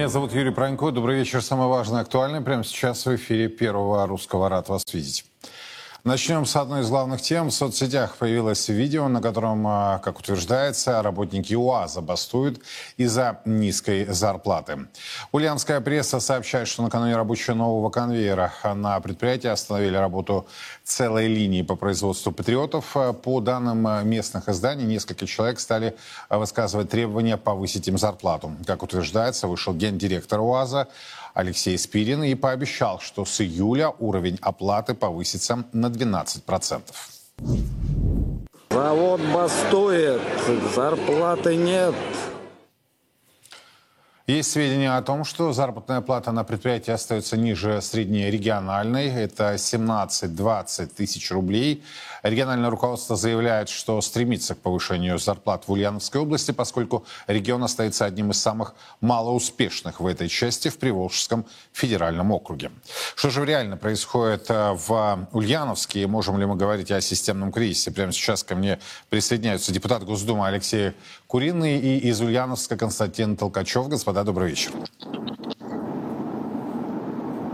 Меня зовут Юрий Пронько. Добрый вечер. Самое важное, актуальное прямо сейчас в эфире Первого Русского. Рад вас видеть. Начнем с одной из главных тем. В соцсетях появилось видео, на котором, а, как утверждается, работники УАЗа бастуют из-за низкой зарплаты. Ульяновская пресса сообщает, что накануне рабочего нового конвейера на предприятии остановили работу целой линии по производству патриотов. По данным местных изданий, несколько человек стали высказывать требования повысить им зарплату. Как утверждается, вышел гендиректор УАЗа Алексей Спирин и пообещал, что с июля уровень оплаты повысится на 12%. Завод бастует, зарплаты нет. Есть сведения о том, что заработная плата на предприятии остается ниже среднерегиональной. Это 17-20 тысяч рублей. Региональное руководство заявляет, что стремится к повышению зарплат в Ульяновской области, поскольку регион остается одним из самых малоуспешных в этой части в Приволжском федеральном округе. Что же реально происходит э, в Ульяновске? Можем ли мы говорить о системном кризисе? Прямо сейчас ко мне присоединяются депутат Госдумы Алексей Куриный и из Ульяновска Константин Толкачев. Господа, да, добрый вечер.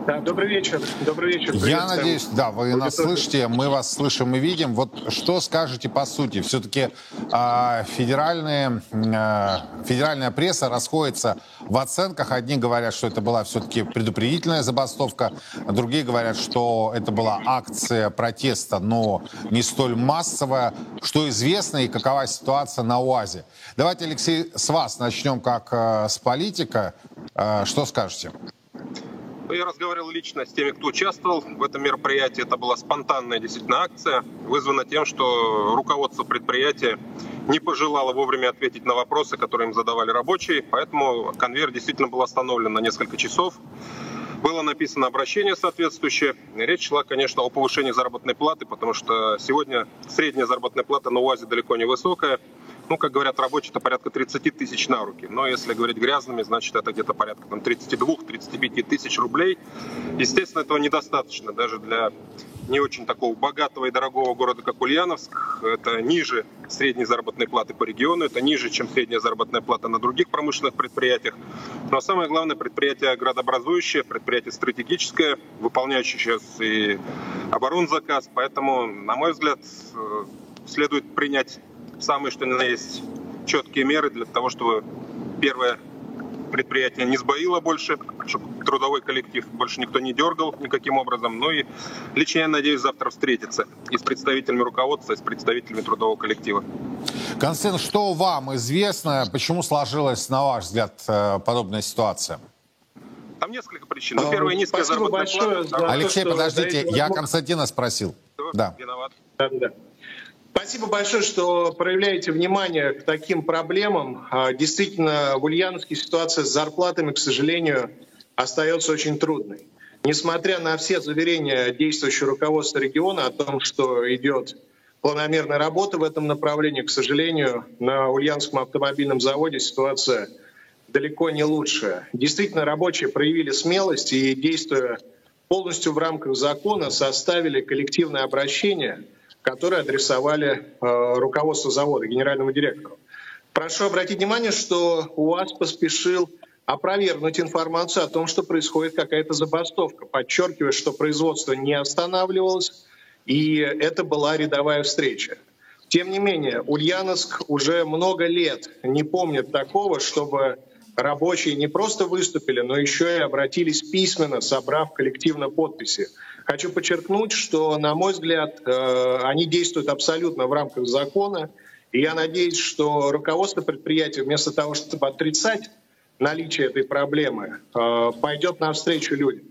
Да, добрый вечер. Добрый вечер. Я надеюсь, да, вы нас слышите, мы вас слышим и видим. Вот что скажете по сути? Все-таки э, а, федеральные, э, федеральная пресса расходится в оценках. Одни говорят, что это была все-таки предупредительная забастовка, другие говорят, что это была акция протеста, но не столь массовая. Что известно и какова ситуация на УАЗе? Давайте, Алексей, с вас начнем как э, с политика. Э, что скажете? Я разговаривал лично с теми, кто участвовал в этом мероприятии. Это была спонтанная действительно акция, вызвана тем, что руководство предприятия не пожелало вовремя ответить на вопросы, которые им задавали рабочие. Поэтому конвейер действительно был остановлен на несколько часов. Было написано обращение соответствующее. Речь шла, конечно, о повышении заработной платы, потому что сегодня средняя заработная плата на УАЗе далеко не высокая ну, как говорят рабочие, это порядка 30 тысяч на руки. Но если говорить грязными, значит, это где-то порядка там, 32-35 тысяч рублей. Естественно, этого недостаточно даже для не очень такого богатого и дорогого города, как Ульяновск. Это ниже средней заработной платы по региону, это ниже, чем средняя заработная плата на других промышленных предприятиях. Но самое главное, предприятие градообразующее, предприятие стратегическое, выполняющее сейчас и оборонзаказ. Поэтому, на мой взгляд, э, следует принять самые что ни на есть четкие меры для того, чтобы первое предприятие не сбоило больше, чтобы трудовой коллектив больше никто не дергал никаким образом. Ну и лично я надеюсь завтра встретиться и с представителями руководства, и с представителями трудового коллектива. Константин, что вам известно, почему сложилась, на ваш взгляд, э, подобная ситуация? Там несколько причин. Ну, первое, низкая Спасибо заработная плата. Алексей, то, подождите, я Константина спросил. Да. Виноват. Да, да. Спасибо большое, что проявляете внимание к таким проблемам. А, действительно, в Ульяновске ситуация с зарплатами, к сожалению, остается очень трудной. Несмотря на все заверения действующего руководства региона о том, что идет планомерная работа в этом направлении, к сожалению, на Ульяновском автомобильном заводе ситуация далеко не лучшая. Действительно, рабочие проявили смелость и, действуя полностью в рамках закона, составили коллективное обращение – которые адресовали э, руководству завода, генеральному директору. Прошу обратить внимание, что УАЗ поспешил опровергнуть информацию о том, что происходит какая-то забастовка, подчеркивая, что производство не останавливалось, и это была рядовая встреча. Тем не менее, Ульяновск уже много лет не помнит такого, чтобы рабочие не просто выступили, но еще и обратились письменно, собрав коллективно подписи. Хочу подчеркнуть, что, на мой взгляд, э, они действуют абсолютно в рамках закона. И я надеюсь, что руководство предприятия вместо того, чтобы отрицать наличие этой проблемы, э, пойдет навстречу людям.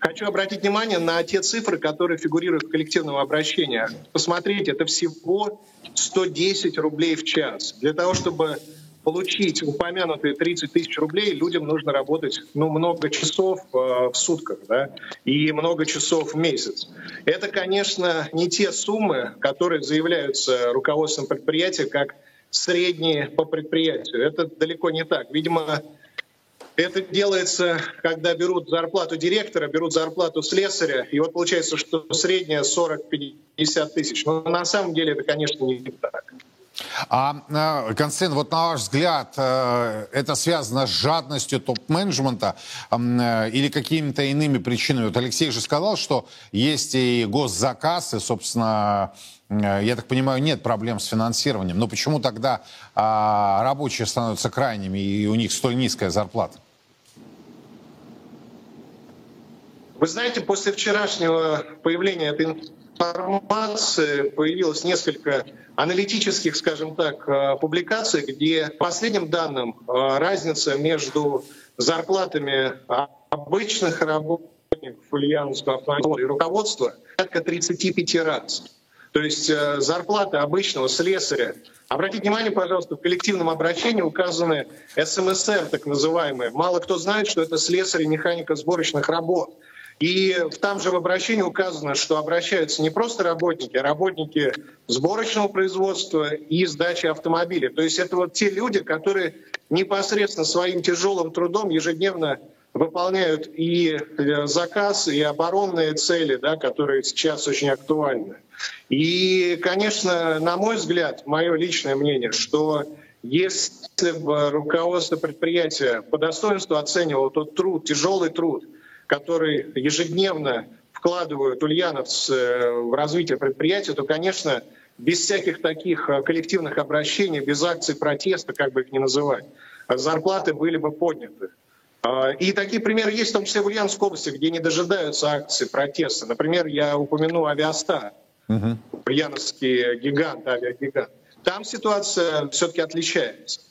Хочу обратить внимание на те цифры, которые фигурируют в коллективном обращении. Посмотрите, это всего 110 рублей в час. Для того, чтобы получить упомянутые 30 тысяч рублей, людям нужно работать ну, много часов э, в сутках да, и много часов в месяц. Это, конечно, не те суммы, которые заявляются руководством предприятия как средние по предприятию. Это далеко не так. Видимо, это делается, когда берут зарплату директора, берут зарплату слесаря, и вот получается, что средняя 40-50 тысяч. Но на самом деле это, конечно, не так. А, э, Константин, вот на ваш взгляд, э, это связано с жадностью топ-менеджмента или какими-то иными причинами? Вот Алексей же сказал, что есть и госзаказ, и, собственно, я так понимаю, нет проблем с финансированием. Но почему тогда а, рабочие становятся крайними, и у них столь низкая зарплата? Вы знаете, после вчерашнего появления этой информации появилось несколько аналитических, скажем так, э, публикаций, где по последним данным э, разница между зарплатами обычных работников Ульяновского и руководства порядка 35 раз. То есть э, зарплата обычного слесаря. Обратите внимание, пожалуйста, в коллективном обращении указаны СМСР, так называемые. Мало кто знает, что это слесарь и механика сборочных работ. И там же в обращении указано, что обращаются не просто работники, а работники сборочного производства и сдачи автомобилей. То есть это вот те люди, которые непосредственно своим тяжелым трудом ежедневно выполняют и э, заказ, и оборонные цели, да, которые сейчас очень актуальны. И, конечно, на мой взгляд, мое личное мнение, что если бы руководство предприятия по достоинству оценивало тот труд, тяжелый труд, который ежедневно вкладывают ульяновцы в развитие предприятия, то, конечно, без всяких таких э, коллективных обращений, без акций протеста, как бы их ни называть, зарплаты были бы подняты. А, и такие примеры есть, в том числе в Ульяновской области, где не дожидаются акций протеста. Например, я упомяну Авиастар, угу. Ульяновский гигант, авиагигант. Там ситуация все-таки отличается.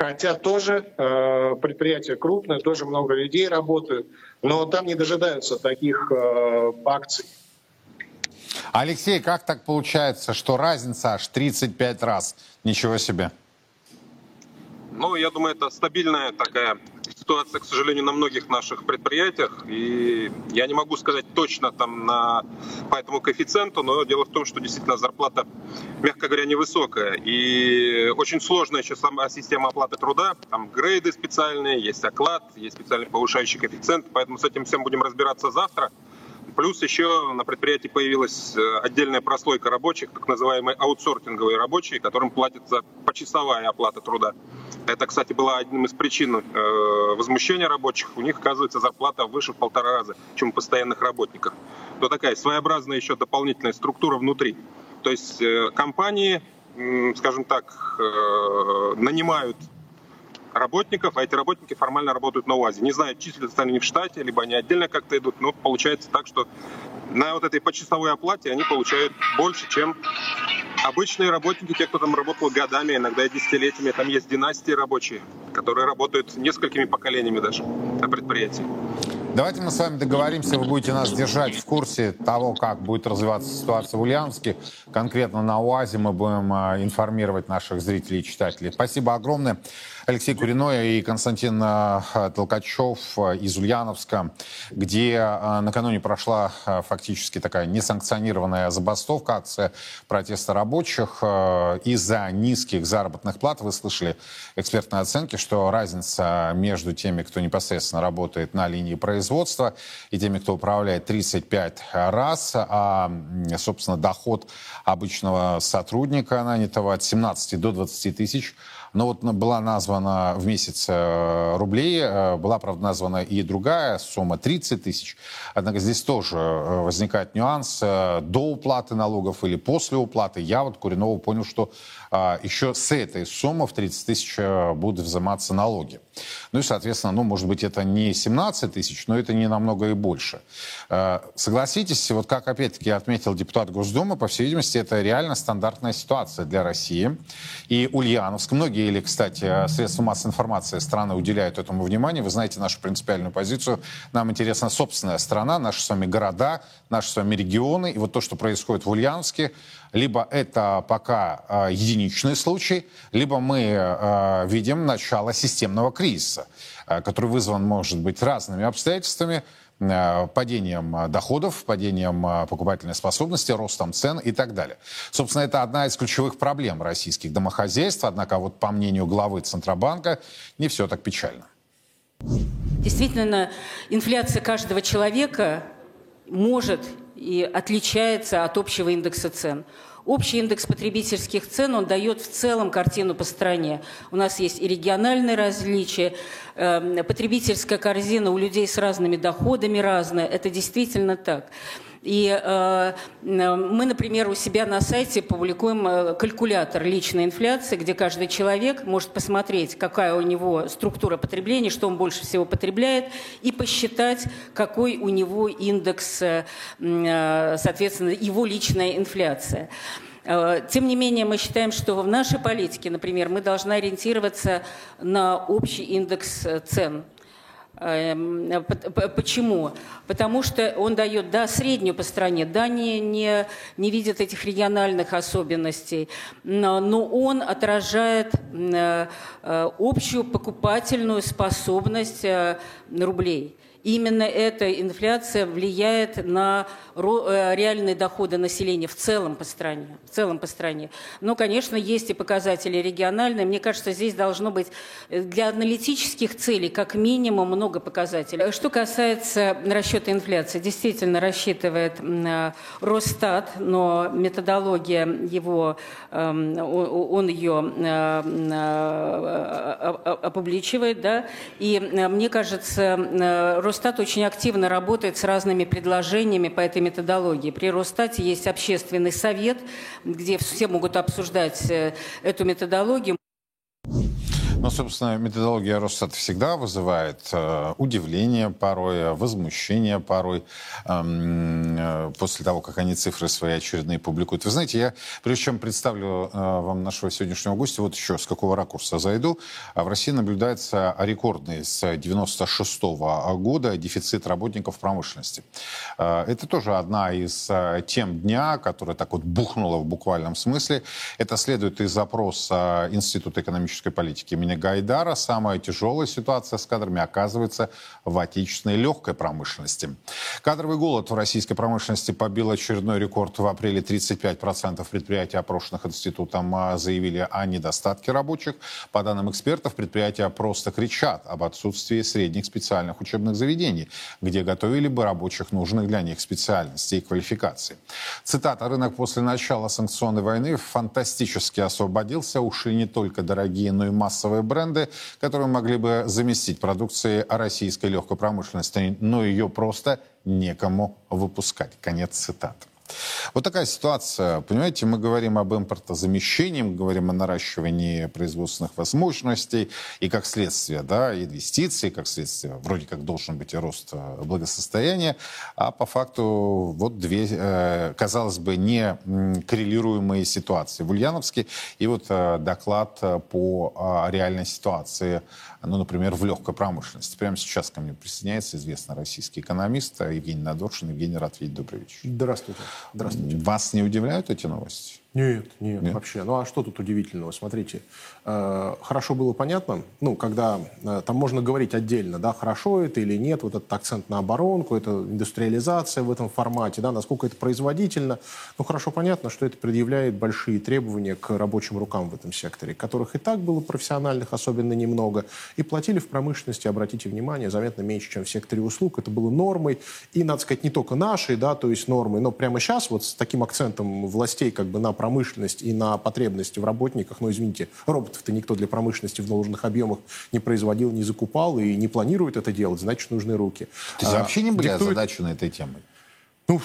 Хотя тоже э, предприятие крупное, тоже много людей работают, но там не дожидаются таких э, акций. Алексей, как так получается, что разница аж 35 раз? Ничего себе. Ну, я думаю, это стабильная такая ситуация, к сожалению, на многих наших предприятиях. И я не могу сказать точно там на, по этому коэффициенту, но дело в том, что действительно зарплата, мягко говоря, невысокая. И очень сложная еще сама система оплаты труда. Там грейды специальные, есть оклад, есть специальный повышающий коэффициент. Поэтому с этим всем будем разбираться завтра. Плюс еще на предприятии появилась э, отдельная прослойка рабочих, так называемые аутсортинговые рабочие, которым платится почасовая оплата труда. Это, кстати, была одним из причин э, возмущения рабочих. У них, оказывается, зарплата выше в полтора раза, чем у постоянных работников. То такая своеобразная еще дополнительная структура внутри. То есть э, компании, скажем так, нанимают работников, а эти работники формально работают на УАЗе. Не знаю, числятся они в штате, либо они отдельно как-то идут, но получается так, что на вот этой почасовой оплате они получают больше, чем обычные работники, те, кто там работал годами, иногда и десятилетиями. Там есть династии рабочие, которые работают несколькими поколениями даже на предприятии. Давайте мы с вами договоримся, вы будете нас держать в курсе того, как будет развиваться ситуация в Ульяновске. Конкретно на УАЗе мы будем а, информировать наших зрителей и читателей. Спасибо огромное. Алексей Куриной и Константин а, Толкачев а, из Ульяновска, где накануне прошла фактически такая несанкционированная забастовка, акция протеста рабочих из-за низких заработных плат. Вы слышали экспертные оценки, что разница между теми, кто непосредственно работает на линии производства и теми, кто управляет 35 раз, а, собственно, доход обычного сотрудника нанятого от 17 до 20 тысяч но вот была названа в месяц э, рублей, э, была, правда, названа и другая сумма 30 тысяч. Однако здесь тоже э, возникает нюанс до уплаты налогов или после уплаты. Я вот Куринова понял, что еще с этой суммы в 30 тысяч будут взиматься налоги. Ну и, соответственно, ну, может быть, это не 17 тысяч, но это не намного и больше. Согласитесь, вот как опять-таки отметил депутат Госдумы, по всей видимости, это реально стандартная ситуация для России. И Ульяновск, многие или, кстати, средства массовой информации страны уделяют этому внимание. Вы знаете нашу принципиальную позицию. Нам интересна собственная страна, наши с вами города, наши с вами регионы. И вот то, что происходит в Ульяновске, либо это пока э, единичный случай, либо мы э, видим начало системного кризиса, э, который вызван, может быть, разными обстоятельствами, падением э, доходов, падением э, покупательной способности, ростом цен и так далее. Собственно, это одна из ключевых проблем российских домохозяйств, однако вот по мнению главы Центробанка не все так печально. Действительно, инфляция каждого человека может и отличается от общего индекса цен. Общий индекс потребительских цен, он дает в целом картину по стране. У нас есть и региональные различия, э, потребительская корзина у людей с разными доходами разная. Это действительно так. И э, мы, например, у себя на сайте публикуем э, калькулятор личной инфляции, где каждый человек может посмотреть, какая у него структура потребления, что он больше всего потребляет, и посчитать, какой у него индекс, э, э соответственно, его личная инфляция. Э, тем не менее, мы считаем, что в нашей политике, например, мы должны ориентироваться на общий индекс цен – почему? Потому что он дает, да, среднюю по стране, да, не, не, не видит этих региональных особенностей, но, но он отражает э, э, общую покупательную способность э, рублей именно эта инфляция влияет на э, реальные доходы населения в целом по стране. В целом по стране. Но, конечно, есть и показатели региональные. Мне кажется, здесь должно быть э, для аналитических целей как минимум много показателей. Что касается расчета инфляции, действительно рассчитывает э, Росстат, но методология его, эм, он ее опубличивает, да, и мне кажется, Росстат очень активно работает с разными предложениями по этой методологии. При Росстате есть общественный совет, где все могут обсуждать э, эту методологию. Ну, собственно, методология Росстата всегда вызывает э, удивление порой, возмущение порой эм, э, после того, как они цифры свои очередные публикуют. Вы знаете, я, прежде чем представлю э, вам нашего сегодняшнего гостя, вот еще с какого ракурса зайду. А в России наблюдается рекордный с 96 -го года дефицит работников промышленности. Э, это тоже одна из э, тем дня, которая так вот бухнула в буквальном смысле. Это следует из запроса Института экономической политики имени Гайдара самая тяжелая ситуация с кадрами оказывается в отечественной легкой промышленности. Кадровый голод в российской промышленности побил очередной рекорд. В апреле 35% предприятий, опрошенных институтом, а, заявили о недостатке рабочих. По данным экспертов, предприятия просто кричат об отсутствии средних специальных учебных заведений, где готовили бы рабочих нужных для них специальностей и квалификаций. Цитата. «Рынок после начала санкционной войны фантастически освободился. Ушли не только дорогие, но и массовые новые бренды, которые могли бы заместить продукции российской легкой промышленности, но ее просто некому выпускать. Конец цитаты. Вот такая ситуация. Понимаете, мы говорим об импортозамещении, мы говорим о наращивании производственных возможностей и как следствие, да, инвестиций, как следствие, вроде как должен быть и рост э, благосостояния, а по факту вот две, э, казалось бы, не коррелируемые ситуации. В Ульяновске и вот э, доклад по реальной ситуации ну, например, в легкой промышленности. Прямо сейчас ко мне присоединяется известный российский экономист Евгений Надоршин. Евгений, видеть. Добрый вечер. Здравствуйте. Здравствуйте. Вас не удивляют эти новости? Нет, нет, нет, вообще. Ну а что тут удивительного? Смотрите, э, хорошо было понятно, ну, когда э, там можно говорить отдельно, да, хорошо это или нет, вот этот акцент на оборонку, это индустриализация в этом формате, да, насколько это производительно. Ну, хорошо понятно, что это предъявляет большие требования к рабочим рукам в этом секторе, которых и так было профессиональных особенно немного, и платили в промышленности, обратите внимание, заметно меньше, чем в секторе услуг. Это было нормой, и, надо сказать, не только нашей, да, то есть нормой, но прямо сейчас вот с таким акцентом властей как бы на промышленность и на потребности в работниках, ну, извините, роботов-то никто для промышленности в должных объемах не производил, не закупал и не планирует это делать, значит, нужны руки. Есть а, вообще не были диктует... озадачены этой темой? Ну,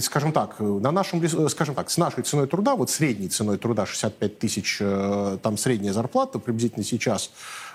скажем так, на нашем, скажем так, с нашей ценой труда, вот средней ценой труда 65 тысяч, э, там средняя зарплата приблизительно сейчас,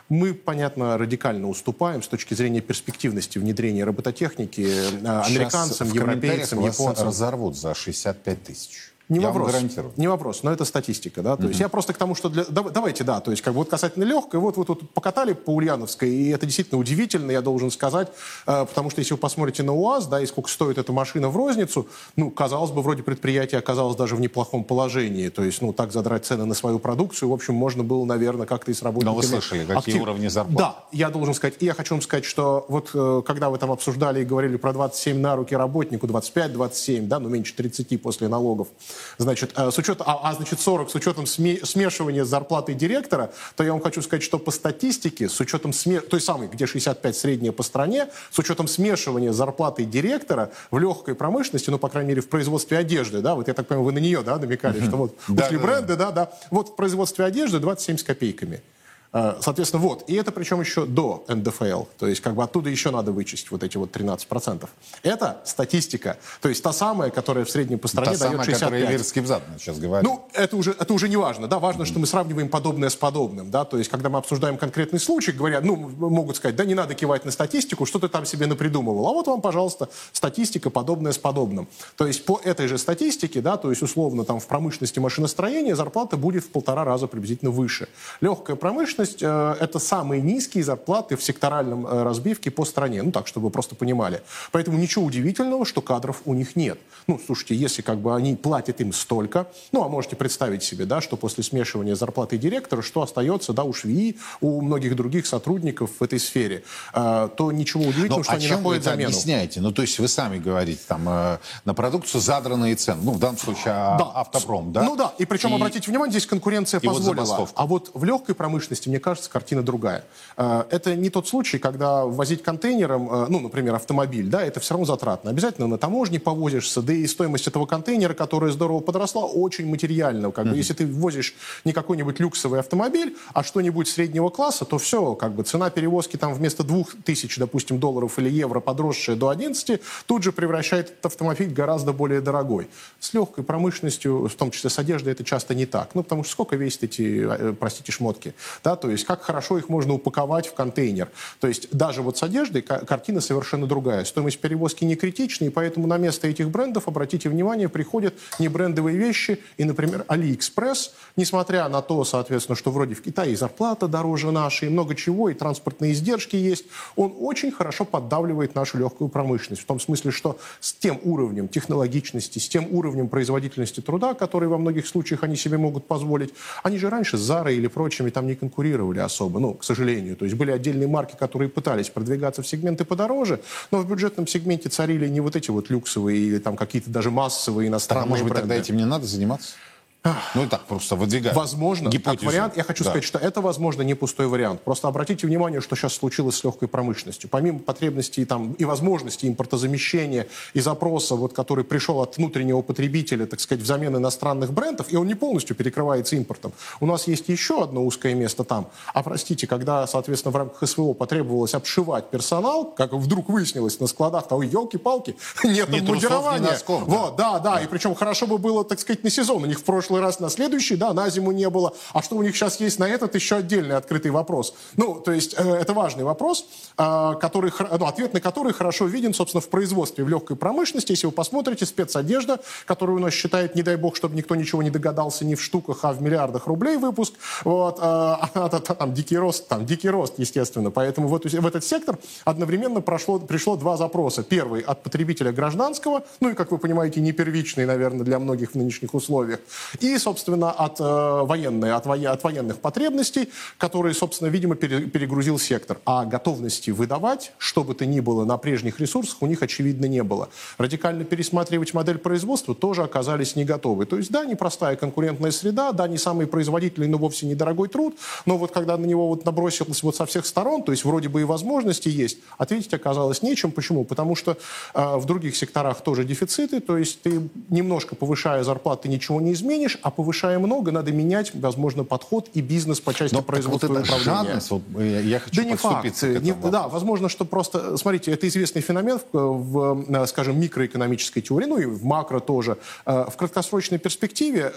мы, понятно, радикально уступаем с точки зрения перспективности внедрения робототехники э, американцам, европейцам, японцам. Разорвут за 65 тысяч. Не Я вопрос. Не вопрос, но это статистика, да. То есть я просто к тому, что для... давайте, да, то есть как бы вот касательно легкой, вот вот вот покатали по Ульяновской, и это действительно удивительно, я должен сказать, э, потому что если вы посмотрите на УАЗ, да, и сколько стоит эта машина в розницу, ну, казалось бы, вроде предприятие оказалось даже в неплохом положении, то есть, ну, так задрать цены на свою продукцию, в общем, можно было, наверное, как-то и с работниками... Но вы слышали, какие актив... уровни зарплат? Да, я должен сказать, и я хочу вам сказать, что вот э, когда вы там обсуждали и говорили про 27 на руки работнику, 25-27, да, ну, меньше 30 после налогов, Значит, э, с учетом, а, а значит 40 с учетом сме- смешивания с зарплатой директора, то я вам хочу сказать, что по статистике, с учетом сме- той самой, где 65 средняя по стране, с учетом смешивания с зарплатой директора в легкой промышленности, ну, по крайней мере, в производстве одежды, да, вот я так понимаю, вы на нее, да, намекали, что вот ушли бренды, да, да, вот в производстве одежды 27 с копейками. Э, Соответственно, вот. И это причем еще до НДФЛ. То есть как бы оттуда еще надо вычесть вот эти вот 13%. Это статистика. То есть та самая, которая в среднем по стране Та дает самая, 65. которая Эльвира Скибзадна сейчас говорит. Ну, это уже, это уже не важно, да, важно, что мы сравниваем подобное с подобным, да, то есть, когда мы обсуждаем конкретный случай, говорят, ну, могут сказать, да, не надо кивать на статистику, что ты там себе напридумывал, а вот вам, пожалуйста, статистика подобная с подобным. То есть, по этой же статистике, да, то есть, условно, там, в промышленности машиностроения зарплата будет в полтора раза приблизительно выше. Легкая промышленность э, это самые низкие зарплаты в секторальном э, разбивке по стране, ну, так, чтобы вы просто понимали. Поэтому ничего удивительного, что кадров у них нет. Ну, слушайте, если как бы они платят им столько, ну, а можете представить себе, да, что после смешивания зарплаты директора, что остается, да, у швеи, у многих других сотрудников в этой сфере, э, то ничего удивительного, Ну, что о они находят это замену. объясняете? Ну, то есть вы сами говорите, там, на продукцию задранные цены. Ну, в данном случае а, Да. автопром, да? Ну да, и причем, обратите внимание, здесь конкуренция и вот позволила. забастовка. а вот в легкой промышленности, мне кажется, картина другая. Э, Это не тот случай, когда возить контейнером, э, ну, например, автомобиль, да, это все равно затратно. Обязательно на таможне повозишься, да и стоимость этого контейнера, которая здорово подросла, очень материальна. Как бы, если ты возишь не какой-нибудь люксовый автомобиль, а что-нибудь среднего класса, то все, как бы цена перевозки там вместо двух тысяч, допустим, долларов или евро, подросшая до 11, тут же превращает этот автомобиль гораздо более дорогой. С легкой промышленностью, в том числе с одеждой, это часто не так. Ну, потому что сколько весят эти, э, простите, шмотки? Да, то есть как хорошо их можно упаковать в контейнер. То есть даже вот с одеждой ка- картина совершенно другая. Стоимость перевозки не критична, и поэтому на место этих брендов, обратите внимание, приходят не брендовые вещи, и, например, AliExpress, несмотря на то, соответственно, что вроде в Китае зарплата дороже нашей, и много чего, и транспортные издержки есть, он очень хорошо поддавливает нашу легкую промышленность. В том смысле, что с тем уровнем технологичности, с тем уровнем производительности труда, который во многих случаях они себе могут позволить, они же раньше с Зарой или прочими там не конкурировали особо, ну, к сожалению. То есть были отдельные марки, которые пытались продвигаться в сегменты подороже, но в бюджетном сегменте царили не вот эти вот люксовые или там какие-то даже массовые Так, а иностранные может быть, бренды. тогда этим не надо заниматься? Ну и так, просто выдвигать. Возможно, гипотезу. как вариант, я хочу Да. сказать, что это, возможно, не пустой вариант. Просто обратите внимание, что сейчас случилось с легкой промышленностью. Помимо потребностей там, и возможностей импортозамещения и запроса, вот, который пришел от внутреннего потребителя, так сказать, взамен иностранных брендов, и он не полностью перекрывается импортом, у нас есть еще одно узкое место там. А простите, когда, соответственно, в рамках СВО потребовалось обшивать персонал, как вдруг выяснилось на складах, ой, елки-палки, нет Ни трусов, ни мундирования. носков, да. Вот, да, да, и причем хорошо бы было, так сказать, на сезон. У них в прошлый раз на следующий, да, на зиму не было. А что у них сейчас есть на этот, еще отдельный открытый вопрос. Ну, то есть э, это важный вопрос, э, который, ну, ответ на который хорошо виден, собственно, в производстве, в легкой промышленности. Если вы посмотрите, спецодежда, которую у нас считают, не дай бог, чтобы никто ничего не догадался, не в штуках, а в миллиардах рублей выпуск, вот, э, а, та- та- там дикий рост, там дикий рост, естественно. Поэтому в, эту- в этот сектор одновременно прошло, пришло два запроса. Первый от потребителя гражданского, ну и, как вы понимаете, не первичный, наверное, для многих в нынешних условиях. И, собственно, от, э, военной, от, от военных потребностей, которые, собственно, видимо, пере- перегрузил сектор. А готовности выдавать, что бы то ни было, на прежних ресурсах у них, очевидно, не было. Радикально пересматривать модель производства тоже оказались не готовы. То есть, да, непростая конкурентная среда, да, не самый производительный, но вовсе недорогой труд, но вот когда на него вот набросилось вот со всех сторон, то есть вроде бы и возможности есть, ответить оказалось нечем. Почему? Потому что э, в других секторах тоже дефициты, то есть ты немножко повышая зарплаты ничего не изменишь, а повышая много, надо менять, возможно, подход и бизнес по части Но вот производства эта и управления. жадность, вот, э, я хочу Да не факт. к Не- да, возможно, что просто, смотрите, это известный феномен в, в, э, скажем, микроэкономической теории, ну и в макро тоже. Э, В краткосрочной перспективе,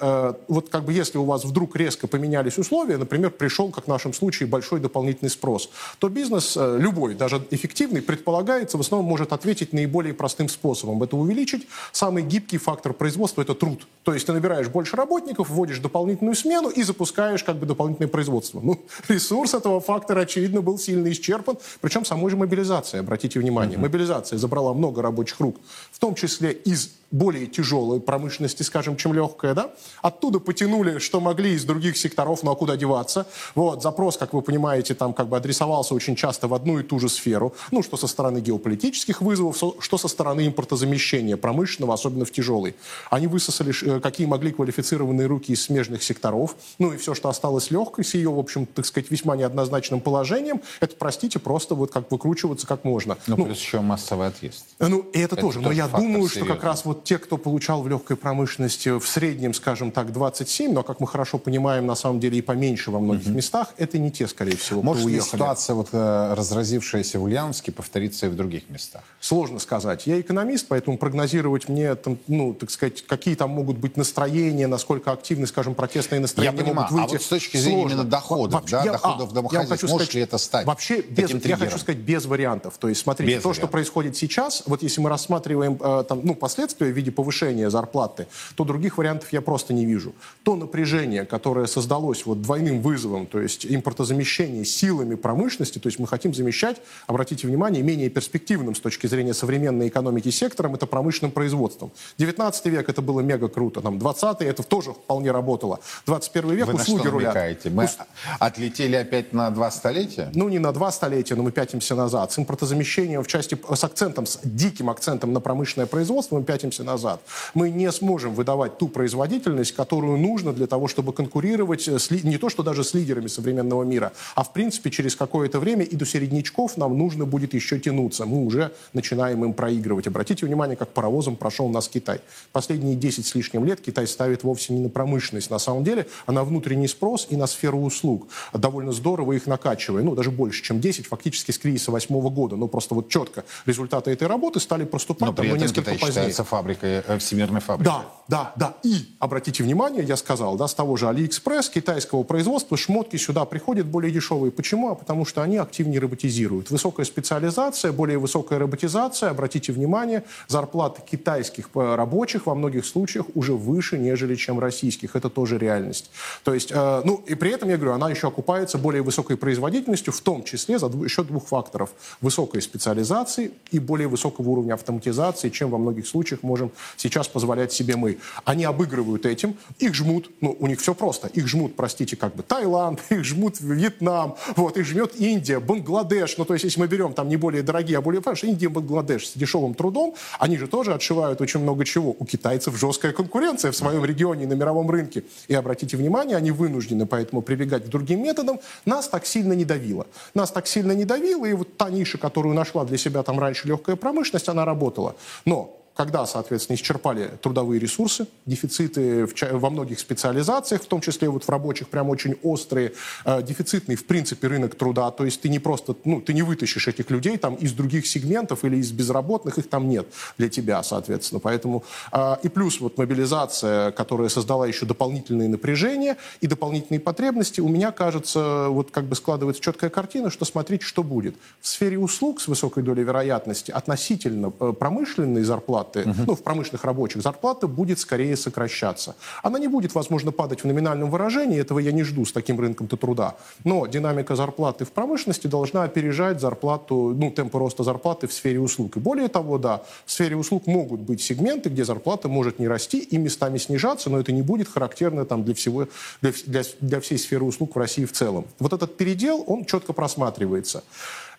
вот как бы если у вас вдруг резко поменялись условия, например, пришел, как в нашем случае, большой дополнительный спрос, то бизнес, любой, даже эффективный, предполагается, в основном может ответить наиболее простым способом. Это увеличить самый гибкий фактор производства – это труд. То есть ты набираешь больше работников, вводишь дополнительную смену и запускаешь как бы дополнительное производство. Ну, ресурс этого фактора, очевидно, был сильно исчерпан, причем самой же мобилизацией, обратите внимание. Мобилизация забрала много рабочих рук, в том числе из более тяжелой промышленности, скажем, чем легкая, да? Оттуда потянули, что могли из других секторов, ну а куда деваться? Вот, запрос, как вы понимаете, там как бы адресовался очень часто в одну и ту же сферу, ну, что со стороны геополитических вызовов, что со стороны импортозамещения промышленного, особенно в тяжелой. Они высосали, э, какие могли квалифицированные руки из смежных секторов, ну и все, что осталось легкой, с ее, в общем, так сказать, весьма неоднозначным положением, это, простите, просто вот как выкручиваться как можно. Ну, ну плюс еще массовый отъезд. Ну, и это, это тоже. Но я думаю, серьезный. что как раз вот те, кто получал в легкой промышленности в среднем, скажем так, 27, но, как мы хорошо понимаем, на самом деле и поменьше во многих угу. местах, это не те, скорее всего, Может кто ли ситуация, вот, э, разразившаяся в Ульяновске, повторится и в других местах? Сложно сказать. Я экономист, поэтому прогнозировать мне, там, ну, так сказать, какие там могут быть настроения, насколько активны, скажем, протестные настроения я понимаю, могут выйти. А вот с точки зрения Сложно. именно доходов, вообще, да, я, доходов а, домохозяйств, может сказать, ли это стать Вообще, без, я хочу сказать, без вариантов. То есть, смотрите, без то, вариантов. что происходит сейчас, вот если мы рассматриваем э, там, ну, последствия в виде повышения зарплаты, то других вариантов я просто не вижу. То напряжение, которое создалось вот двойным вызовом, то есть импортозамещение силами промышленности, то есть мы хотим замещать, обратите внимание, менее перспективным с точки зрения современной экономики сектором, это промышленным производством. 19 век это было мега круто, там 20 это тоже вполне работало. 21 век Вы услуги на что рулят. Мы Ус... отлетели опять на два столетия? Ну, не на два столетия, но мы пятимся назад. С импортозамещением в части, с акцентом, с диким акцентом на промышленное производство мы пятимся назад. Мы не сможем выдавать ту производительность, которую нужно для того, чтобы конкурировать с, не то, что даже с лидерами современного мира, а в принципе через какое-то время и до середнячков нам нужно будет еще тянуться. Мы уже начинаем им проигрывать. Обратите внимание, как паровозом прошел нас Китай. Последние 10 с лишним лет Китай ставит вовсе не на промышленность, на самом деле, а на внутренний спрос и на сферу услуг. Довольно здорово их накачивая, ну даже больше, чем 10, фактически с кризиса 2008 года. Ну просто вот четко результаты этой работы стали проступать Но при этом несколько Китай позднее. считается фабрикой, э, всемирной фабрикой. Да, да, да. И, обратите внимание, я сказал, да, с того же Алиэкспресс, китайского производства, шмотки сюда приходят более дешевые. Почему? А потому что они активнее роботизируют. Высокая специализация, более высокая роботизация, обратите внимание, зарплаты китайских э, рабочих во многих случаях уже выше, нежели чем российских. Это тоже реальность. То есть, э, ну, и при этом, я говорю, она еще окупается более высокой производительностью, в том числе за счет двух факторов. Высокой специализации и более высокого уровня автоматизации, чем во многих случаях можем сейчас позволять себе мы. Они обыгрывают этим, их жмут, ну, у них все просто, их жмут, простите, как бы Таиланд, их жмут Вьетнам, вот, их жмет Индия, Бангладеш, ну, то есть, если мы берем там не более дорогие, а более, понимаешь, Индия, Бангладеш с дешевым трудом, они же тоже отшивают очень много чего. У китайцев жесткая конкуренция в своем регионе и на мировом рынке. И обратите внимание, они вынуждены поэтому прибегать к другим методам. Нас так сильно не давило. Нас так сильно не давило, и вот та ниша, которую нашла для себя там раньше легкая промышленность, она работала. Но когда, соответственно, исчерпали трудовые ресурсы, дефициты в, во многих специализациях, в том числе вот в рабочих, прям очень острые, э, дефицитный, в принципе, рынок труда, то есть ты не просто, ну, ты не вытащишь этих людей там из других сегментов или из безработных, их там нет для тебя, соответственно, поэтому, э, и плюс вот мобилизация, которая создала еще дополнительные напряжения и дополнительные потребности, у меня, кажется, вот как бы складывается четкая картина, что смотрите, что будет. В сфере услуг с высокой долей вероятности относительно э, промышленной зарплаты зарплаты, угу. ну, в промышленных рабочих, зарплата будет скорее сокращаться. Она не будет, возможно, падать в номинальном выражении, этого я не жду с таким рынком-то труда. Но динамика зарплаты в промышленности должна опережать зарплату, ну, темпы роста зарплаты в сфере услуг. И более того, да, в сфере услуг могут быть сегменты, где зарплата может не расти и местами снижаться, но это не будет характерно там, для, всего, для, для, для всей сферы услуг в России в целом. Вот этот передел, он четко просматривается.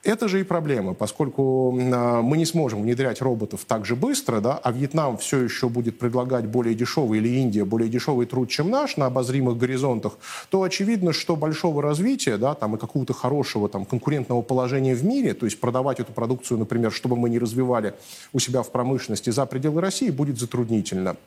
Это же и проблема, поскольку а, мы не сможем внедрять роботов так же быстро, да, а Вьетнам все еще будет предлагать более дешевый, или Индия более дешевый труд, чем наш на обозримых горизонтах, то очевидно, что большого развития да, там, и какого-то хорошего там, конкурентного положения в мире, то есть продавать эту продукцию, например, чтобы мы не развивали у себя в промышленности за пределы России, будет затруднительно.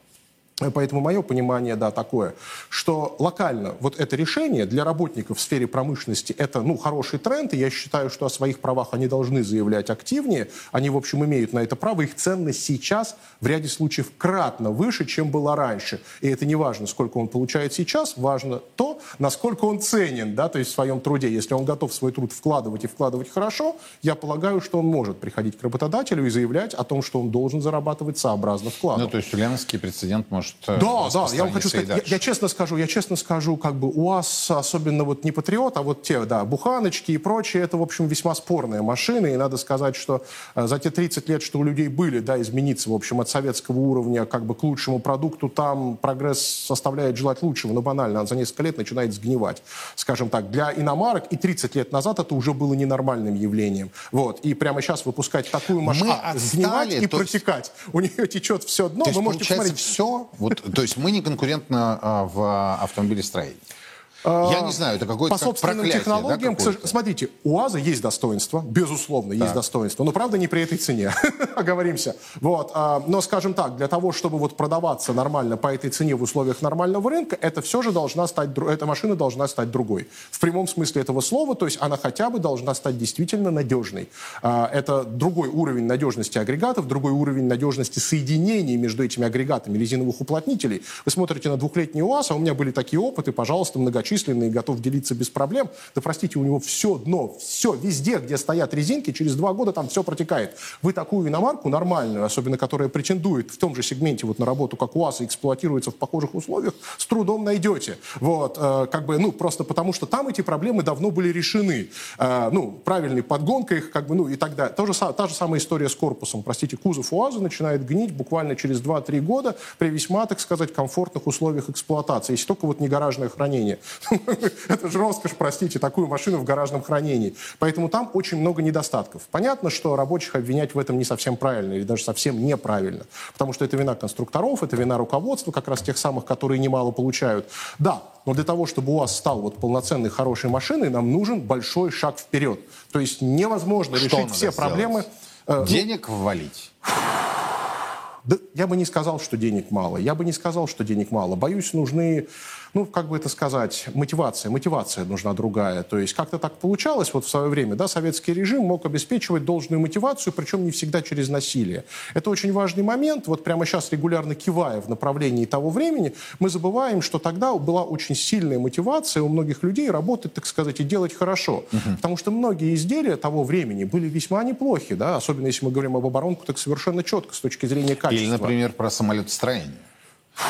Поэтому мое понимание, да, такое, что локально вот это решение для работников в сфере промышленности это, ну, хороший тренд, и я считаю, что о своих правах они должны заявлять активнее. Они, в общем, имеют на это право. Их ценность сейчас в ряде случаев кратно выше, чем была раньше. И это не важно, сколько он получает сейчас, важно то, насколько он ценен, да, то есть в своем труде. Если он готов свой труд вкладывать и вкладывать хорошо, я полагаю, что он может приходить к работодателю и заявлять о том, что он должен зарабатывать сообразно вкладу. Ну, то есть ульяновский прецедент может может Да, да, я вам хочу сказать, я, я честно скажу, я честно скажу, как бы УАЗ, особенно вот не Патриот, а вот те, да, буханочки и прочее, это, в общем, весьма спорная машина, и надо сказать, что э, за те 30 лет, что у людей были, да, измениться, в общем, от советского уровня как бы к лучшему продукту, там прогресс составляет желать лучшего, но банально, он за несколько лет начинает сгнивать, скажем так. Для иномарок и 30 лет назад это уже было ненормальным явлением. Вот, и прямо сейчас выпускать такую машину, Мы сгнивать отстали, и то есть- протекать. У нее течет все дно, То есть, вы можете посмотреть. все... Вот, то есть мы не конкурентны а, в автомобилестроении. Я не знаю, это какое-то По как собственным технологиям, да, смотрите, у УАЗа есть достоинство, безусловно, есть достоинство, но правда не при этой цене, оговоримся. Вот, а, но, скажем так, для того, чтобы вот продаваться нормально по этой цене в условиях нормального рынка, это все же должна стать, эта машина должна стать другой. В прямом смысле этого слова, то есть она хотя бы должна стать действительно надежной. А, Это другой уровень надежности агрегатов, другой уровень надежности соединений между этими агрегатами резиновых уплотнителей. Вы смотрите на двухлетний УАЗ, а у меня были такие опыты, пожалуйста, многочисленные, готов делиться без проблем. Да простите, у него все дно, все, везде, где стоят резинки, через два года там все протекает. Вы такую иномарку нормальную, особенно которая претендует в том же сегменте вот на работу, как УАЗ, и эксплуатируется в похожих условиях, с трудом найдете. Вот, э, как бы, ну, просто потому что там эти проблемы давно были решены. Э, ну, правильной подгонкой их, как бы, ну, и так далее. То же, та же самая история с корпусом. Простите, кузов УАЗа начинает гнить буквально через 2-3 года при весьма, так сказать, комфортных условиях эксплуатации. Если только вот не гаражное хранение. Это же роскошь, простите, такую машину в гаражном хранении. Поэтому там очень много недостатков. Понятно, что рабочих обвинять в этом не совсем правильно или даже совсем неправильно. Потому что это вина конструкторов, это вина руководства, как раз тех самых, которые немало получают. Да, но для того, чтобы у вас стал вот полноценной хорошей машиной, нам нужен большой шаг вперед. То есть невозможно Что решить все сделать? проблемы. э, ну, Денег ввалить. да, я бы не сказал, что денег мало. Я бы не сказал, что денег мало. Боюсь, нужны, ну, как бы это сказать, мотивация. Мотивация нужна другая. То есть как-то так получалось вот в свое время, да, советский режим мог обеспечивать должную мотивацию, причем не всегда через насилие. Это очень важный момент. Вот прямо сейчас, регулярно кивая в направлении того времени, мы забываем, что тогда была очень сильная мотивация у многих людей работать, так сказать, и делать хорошо. Потому что многие изделия того времени были весьма неплохи, да, особенно если мы говорим об оборонку, так совершенно четко с точки зрения качества. Или, например, про самолетостроение.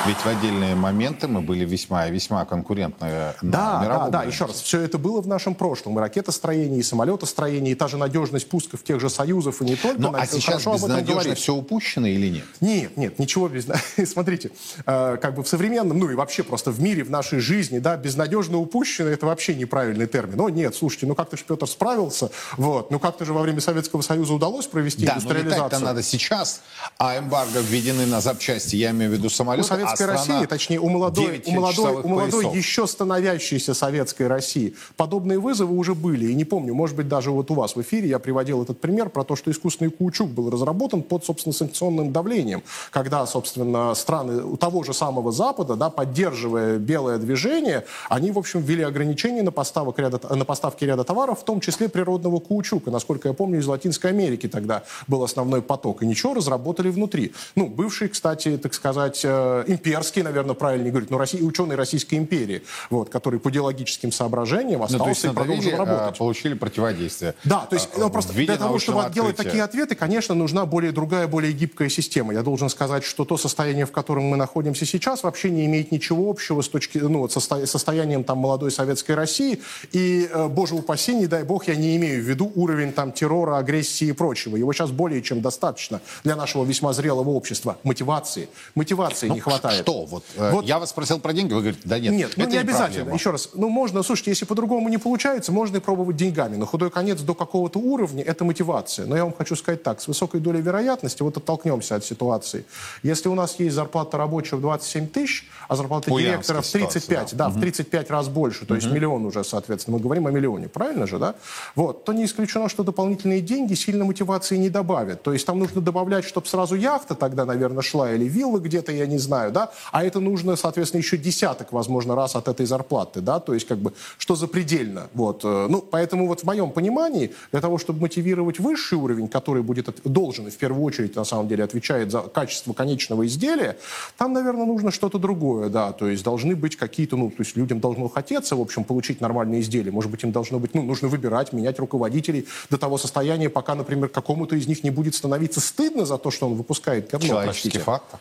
Ведь в отдельные моменты мы были весьма и весьма конкурентны на Да, да, да, еще раз, все это было в нашем прошлом. И ракетостроение, и самолетостроение, и та же надежность пусков тех же союзов, и не только. Ну, Надо а сейчас безнадежно все упущено или нет? Нет, нет, ничего без... Смотрите, э, как бы в современном, ну и вообще просто в мире, в нашей жизни, да, безнадежно упущено, это вообще неправильный термин. О, нет, слушайте, ну как-то же Петр справился, вот, ну как-то же во время Советского Союза удалось провести Да, но индустриализацию. летать-то надо сейчас, а эмбарго введены на запчасти, я имею в виду самолеты, советской а страна России, точнее, у молодой, 9 у молодой, у молодой поясов. еще становящейся советской России подобные вызовы уже были. И не помню, может быть, даже вот у вас в эфире я приводил этот пример про то, что искусственный каучук был разработан под, собственно, санкционным давлением, когда, собственно, страны у того же самого Запада, да, поддерживая белое движение, они, в общем, ввели ограничения на, поставок ряда, на поставки ряда товаров, в том числе природного каучука. Насколько я помню, из Латинской Америки тогда был основной поток. И ничего, разработали внутри. Ну, бывший, кстати, так сказать, э, имперский, наверное, правильнее говорить, но Россия, ученый Российской империи, вот, который по идеологическим соображениям Ну, то остался есть и продолжил а, работать. получили противодействие. Да, то есть А, ну, просто для того, чтобы научного делать открытия. такие ответы, конечно, нужна более другая, более гибкая система. Я должен сказать, что то состояние, в котором мы находимся сейчас, вообще не имеет ничего общего с точки, ну, состо- состоянием там молодой советской России. И, э, боже упаси, не дай бог, я не имею в виду уровень там террора, агрессии и прочего. Его сейчас более чем достаточно для нашего весьма зрелого общества. Мотивации. Мотивации Ну, не хватает. Что? Вот, э, Вот. Я вас спросил про деньги, вы говорите, да нет, Нет, ну это не обязательно. проблема. Еще раз, ну можно, слушайте, если по-другому не получается, можно и пробовать деньгами. На худой конец до какого-то уровня это мотивация. Но я вам хочу сказать так, с высокой долей вероятности, вот оттолкнемся от ситуации. Если у нас есть зарплата рабочего в 27 тысяч, а зарплата Ульяновская директора в ситуация, 35, да, в 35 раз больше, то есть миллион уже, соответственно, мы говорим о миллионе, правильно же, да? Вот, то не исключено, что дополнительные деньги сильно мотивации не добавят. То есть там нужно добавлять, чтобы сразу яхта тогда, наверное, шла, или вилла где-то, я не знаю, да, а это нужно, соответственно, еще десяток, возможно, раз от этой зарплаты, да, то есть как бы, что запредельно, вот. э, Ну, поэтому вот в моем понимании, для того, чтобы мотивировать высший уровень, который будет, должен и в первую очередь, на самом деле, отвечает за качество конечного изделия, там, наверное, нужно что-то другое, да, то есть должны быть какие-то, ну, то есть людям должно хотеться, в общем, получить нормальные изделия, может быть, им должно быть, ну, нужно выбирать, менять руководителей до того состояния, пока, например, какому-то из них не будет становиться стыдно за то, что он выпускает говно, Человеческий простите. фактор.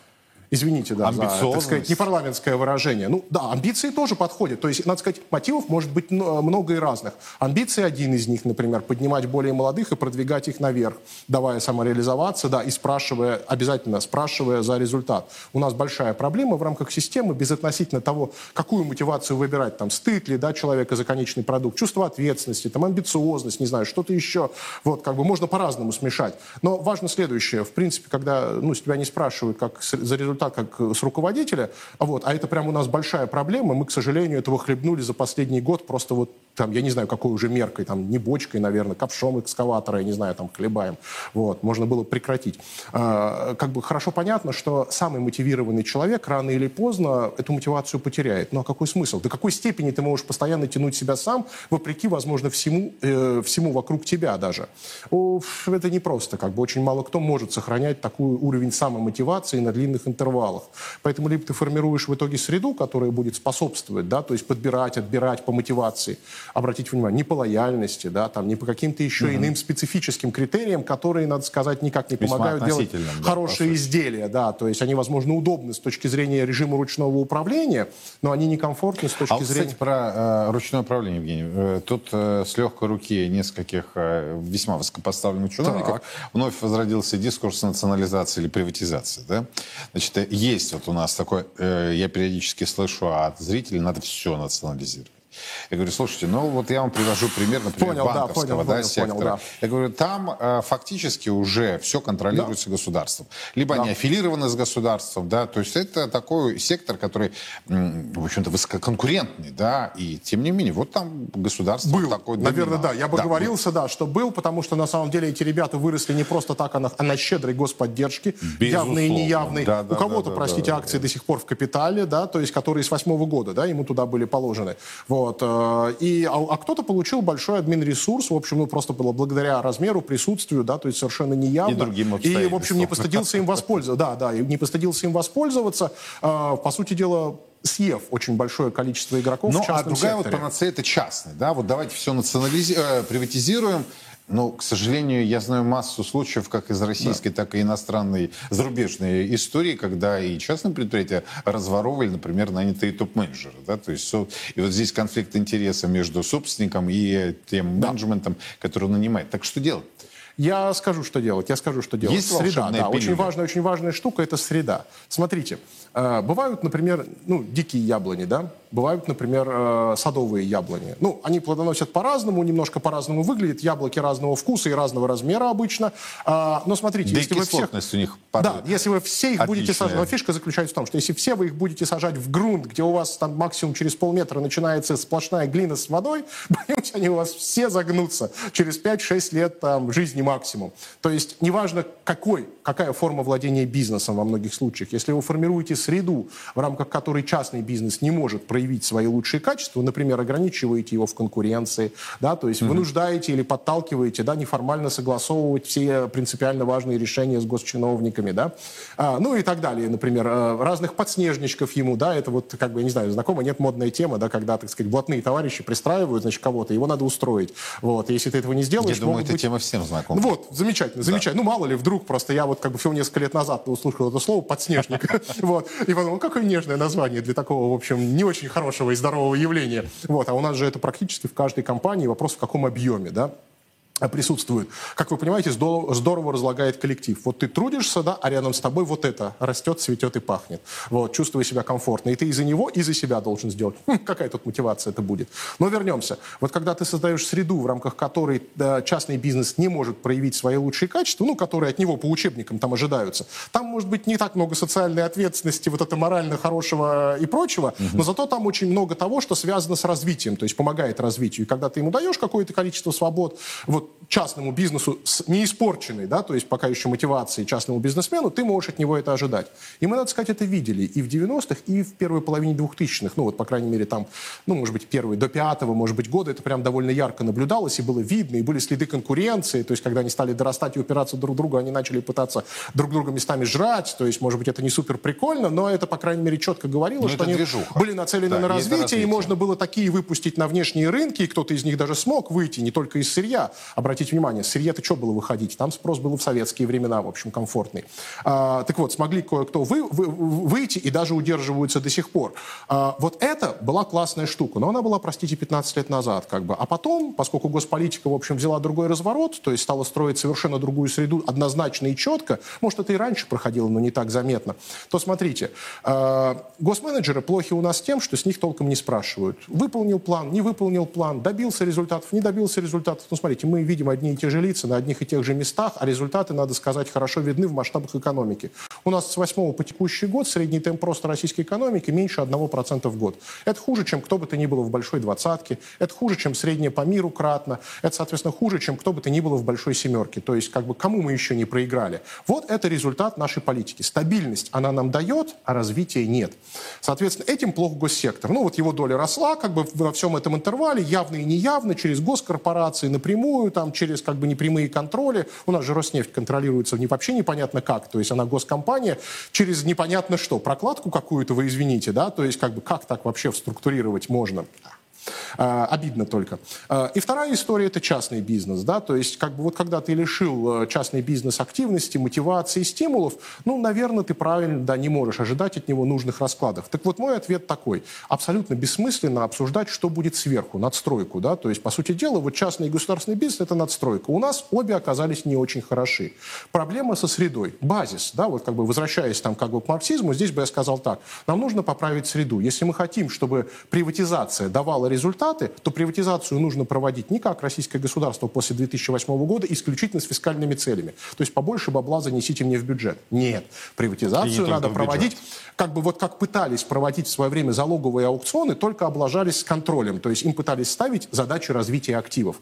Извините, да, за, так сказать, непарламентское выражение. Ну, да, амбиции тоже подходят. То есть, надо сказать, мотивов может быть много и разных. Амбиции один из них, например, поднимать более молодых и продвигать их наверх, давая самореализоваться, да, и спрашивая, обязательно спрашивая за результат. У нас большая проблема в рамках системы, безотносительно того, какую мотивацию выбирать, там, стыд ли, да, человека за конечный продукт, чувство ответственности, там, амбициозность, не знаю, что-то еще. Вот, как бы можно по-разному смешать. Но важно следующее. В принципе, когда, ну, с тебя не спрашивают, как за результат результат как с руководителя, вот, а это прям у нас большая проблема, мы, к сожалению, этого хлебнули за последний год просто вот там, я не знаю, какой уже меркой, там, не бочкой, наверное, ковшом экскаватора, я не знаю, там, хлебаем. Вот, можно было прекратить. А, как бы хорошо понятно, что самый мотивированный человек рано или поздно эту мотивацию потеряет. Ну, а какой смысл? До какой степени ты можешь постоянно тянуть себя сам, вопреки, возможно, всему, э, всему вокруг тебя даже? О, это непросто. Как бы очень мало кто может сохранять такой уровень самомотивации на длинных интервалах. Поэтому либо ты формируешь в итоге среду, которая будет способствовать, да, то есть подбирать, отбирать по мотивации, обратите внимание, не по лояльности, да, там, не по каким-то еще угу. иным специфическим критериям, которые, надо сказать, никак не Весьма помогают делать да, хорошие изделия, да, то есть они, возможно, удобны с точки зрения режима ручного управления, но они некомфортны с точки а вот, зрения... кстати, про э, ручное управление, Евгений. Э, тут э, с легкой руки нескольких э, весьма высокопоставленных чиновников так. вновь возродился дискурс национализации или приватизации, да? Значит, есть вот у нас такой, э, я периодически слышу от зрителей, надо все национализировать. Я говорю, слушайте, ну вот я вам привожу пример, например, понял, банковского да, понял, да, сектора. Понял, да. Я говорю, там э, фактически уже все контролируется да. государством. Либо да. они аффилированы с государством, да, то есть это такой сектор, который, в общем-то, высококонкурентный, да, и тем не менее, вот там государство был, такой наверное, да, я бы да, говорился, был. да, что был, потому что на самом деле эти ребята выросли не просто так, а на, а на щедрой господдержке, явной и неявной. Да, да, У кого-то, да, простите, да, акции да. до сих пор в капитале, да, то есть которые с восьмого года, да, ему туда были положены. Вот. Вот. Э, и, а, а кто-то получил большой админ-ресурс, в общем, ну, просто было благодаря размеру, присутствию, да, то есть совершенно неявно. И другим И, в общем, не постыдился им воспользоваться. Да, да, не постыдился им воспользоваться. Э, по сути дела, съев очень большое количество игроков ну, в частном а другая секторе. вот панацея это частный, да, вот давайте все национализируем, э, приватизируем, но, к сожалению, я знаю массу случаев, как из российской, да. так и иностранной, зарубежной истории, когда и частные предприятия разворовывали, например, нанятые топ-менеджеры. Да? То есть, и вот здесь конфликт интереса между собственником и тем да. менеджментом, который нанимает. Так что делать? Я скажу, что делать. Я скажу, что делать. Есть среда, да. Очень важная, очень важная штука – это среда. Смотрите, э, бывают, например, ну, дикие яблони, да? Бывают, например, э, садовые яблони. Ну, они плодоносят по-разному, немножко по-разному выглядят. Яблоки разного вкуса и разного размера обычно. А, но смотрите, да если вы всех... у них Да, если вы все их Отличная. будете сажать... Но фишка заключается в том, что если все вы их будете сажать в грунт, где у вас там максимум через полметра начинается сплошная глина с водой, боюсь, они у вас все загнутся через 5-6 лет там, жизни максимум. То есть неважно, какой, какая форма владения бизнесом во многих случаях. Если вы формируете среду, в рамках которой частный бизнес не может проявить проявить свои лучшие качества, например, ограничиваете его в конкуренции, да, то есть mm-hmm. вынуждаете или подталкиваете, да, неформально согласовывать все принципиально важные решения с госчиновниками, да, а, ну и так далее, например, э, разных подснежничков ему, да, это вот, как бы, я не знаю, знакомо, нет, модная тема, да, когда, так сказать, блатные товарищи пристраивают, значит, кого-то, его надо устроить, вот, если ты этого не сделаешь... Я думаю, эта быть... тема всем знакома. Ну, вот, замечательно, замечательно, да. ну, мало ли, вдруг просто я вот, как бы, всего несколько лет назад услышал это слово «подснежник», вот, и подумал, какое нежное название для такого, в общем, не очень хорошего и здорового явления. Вот, а у нас же это практически в каждой компании вопрос в каком объеме, да? Присутствует. Как вы понимаете, здорово, здорово разлагает коллектив. Вот ты трудишься, да, а рядом с тобой вот это растет, цветет и пахнет. Вот, чувствуя себя комфортно. И ты и за него, и за себя должен сделать. Хм, какая тут мотивация это будет? Но вернемся. Вот когда ты создаешь среду, в рамках которой да, частный бизнес не может проявить свои лучшие качества, ну, которые от него по учебникам там ожидаются, там может быть не так много социальной ответственности, вот это морально хорошего и прочего, угу. но зато там очень много того, что связано с развитием, то есть помогает развитию. И когда ты ему даешь какое-то количество свобод, вот частному бизнесу с неиспорченной, да, то есть пока еще мотивацией частному бизнесмену, ты можешь от него это ожидать. И мы, надо сказать, это видели и в 90-х, и в первой половине 2000-х. Ну вот, по крайней мере, там, ну, может быть, первые до пятого, может быть, года это прям довольно ярко наблюдалось, и было видно, и были следы конкуренции, то есть когда они стали дорастать и упираться друг другу, они начали пытаться друг друга местами жрать, то есть, может быть, это не супер прикольно, но это, по крайней мере, четко говорило, но что они движуха. были нацелены да, на развитие, развитие, и можно было такие выпустить на внешние рынки, и кто-то из них даже смог выйти, не только из сырья, обратите внимание, сырье-то что было выходить? Там спрос был в советские времена, в общем, комфортный. А, так вот, смогли кое-кто вы, вы, выйти и даже удерживаются до сих пор. А, вот это была классная штука, но она была, простите, 15 лет назад. Как бы. А потом, поскольку госполитика, в общем, взяла другой разворот, то есть стала строить совершенно другую среду, однозначно и четко, может, это и раньше проходило, но не так заметно, то смотрите, э, госменеджеры плохи у нас тем, что с них толком не спрашивают. Выполнил план, не выполнил план, добился результатов, не добился результатов. Ну, смотрите, мы видим одни и те же лица на одних и тех же местах, а результаты, надо сказать, хорошо видны в масштабах экономики. У нас с 8 по текущий год средний темп роста российской экономики меньше 1% в год. Это хуже, чем кто бы то ни было в большой двадцатке, это хуже, чем среднее по миру кратно, это, соответственно, хуже, чем кто бы то ни было в большой семерке. То есть, как бы, кому мы еще не проиграли. Вот это результат нашей политики. Стабильность она нам дает, а развития нет. Соответственно, этим плох госсектор. Ну, вот его доля росла, как бы во всем этом интервале, явно и неявно, через госкорпорации напрямую, там, через, как бы, непрямые контроли. У нас же Роснефть контролируется вообще непонятно как, то есть она госкомпания, через непонятно что, прокладку какую-то вы извините, да, то есть, как бы, как так вообще структурировать можно? А, обидно только. А, и вторая история – это частный бизнес. Да? То есть, как бы вот когда ты лишил э, частный бизнес активности, мотивации, стимулов, ну, наверное, ты правильно да, не можешь ожидать от него нужных раскладов. Так вот, мой ответ такой. Абсолютно бессмысленно обсуждать, что будет сверху, надстройку. Да? То есть, по сути дела, вот частный и государственный бизнес – это надстройка. У нас обе оказались не очень хороши. Проблема со средой. Базис. Да? Вот как бы возвращаясь там как бы к марксизму, здесь бы я сказал так. Нам нужно поправить среду. Если мы хотим, чтобы приватизация давала результаты, то приватизацию нужно проводить не как российское государство после 2008 года, исключительно с фискальными целями. То есть побольше бабла занесите мне в бюджет. Нет. Приватизацию не надо проводить, как бы вот как пытались проводить в свое время залоговые аукционы, только облажались с контролем. То есть им пытались ставить задачи развития активов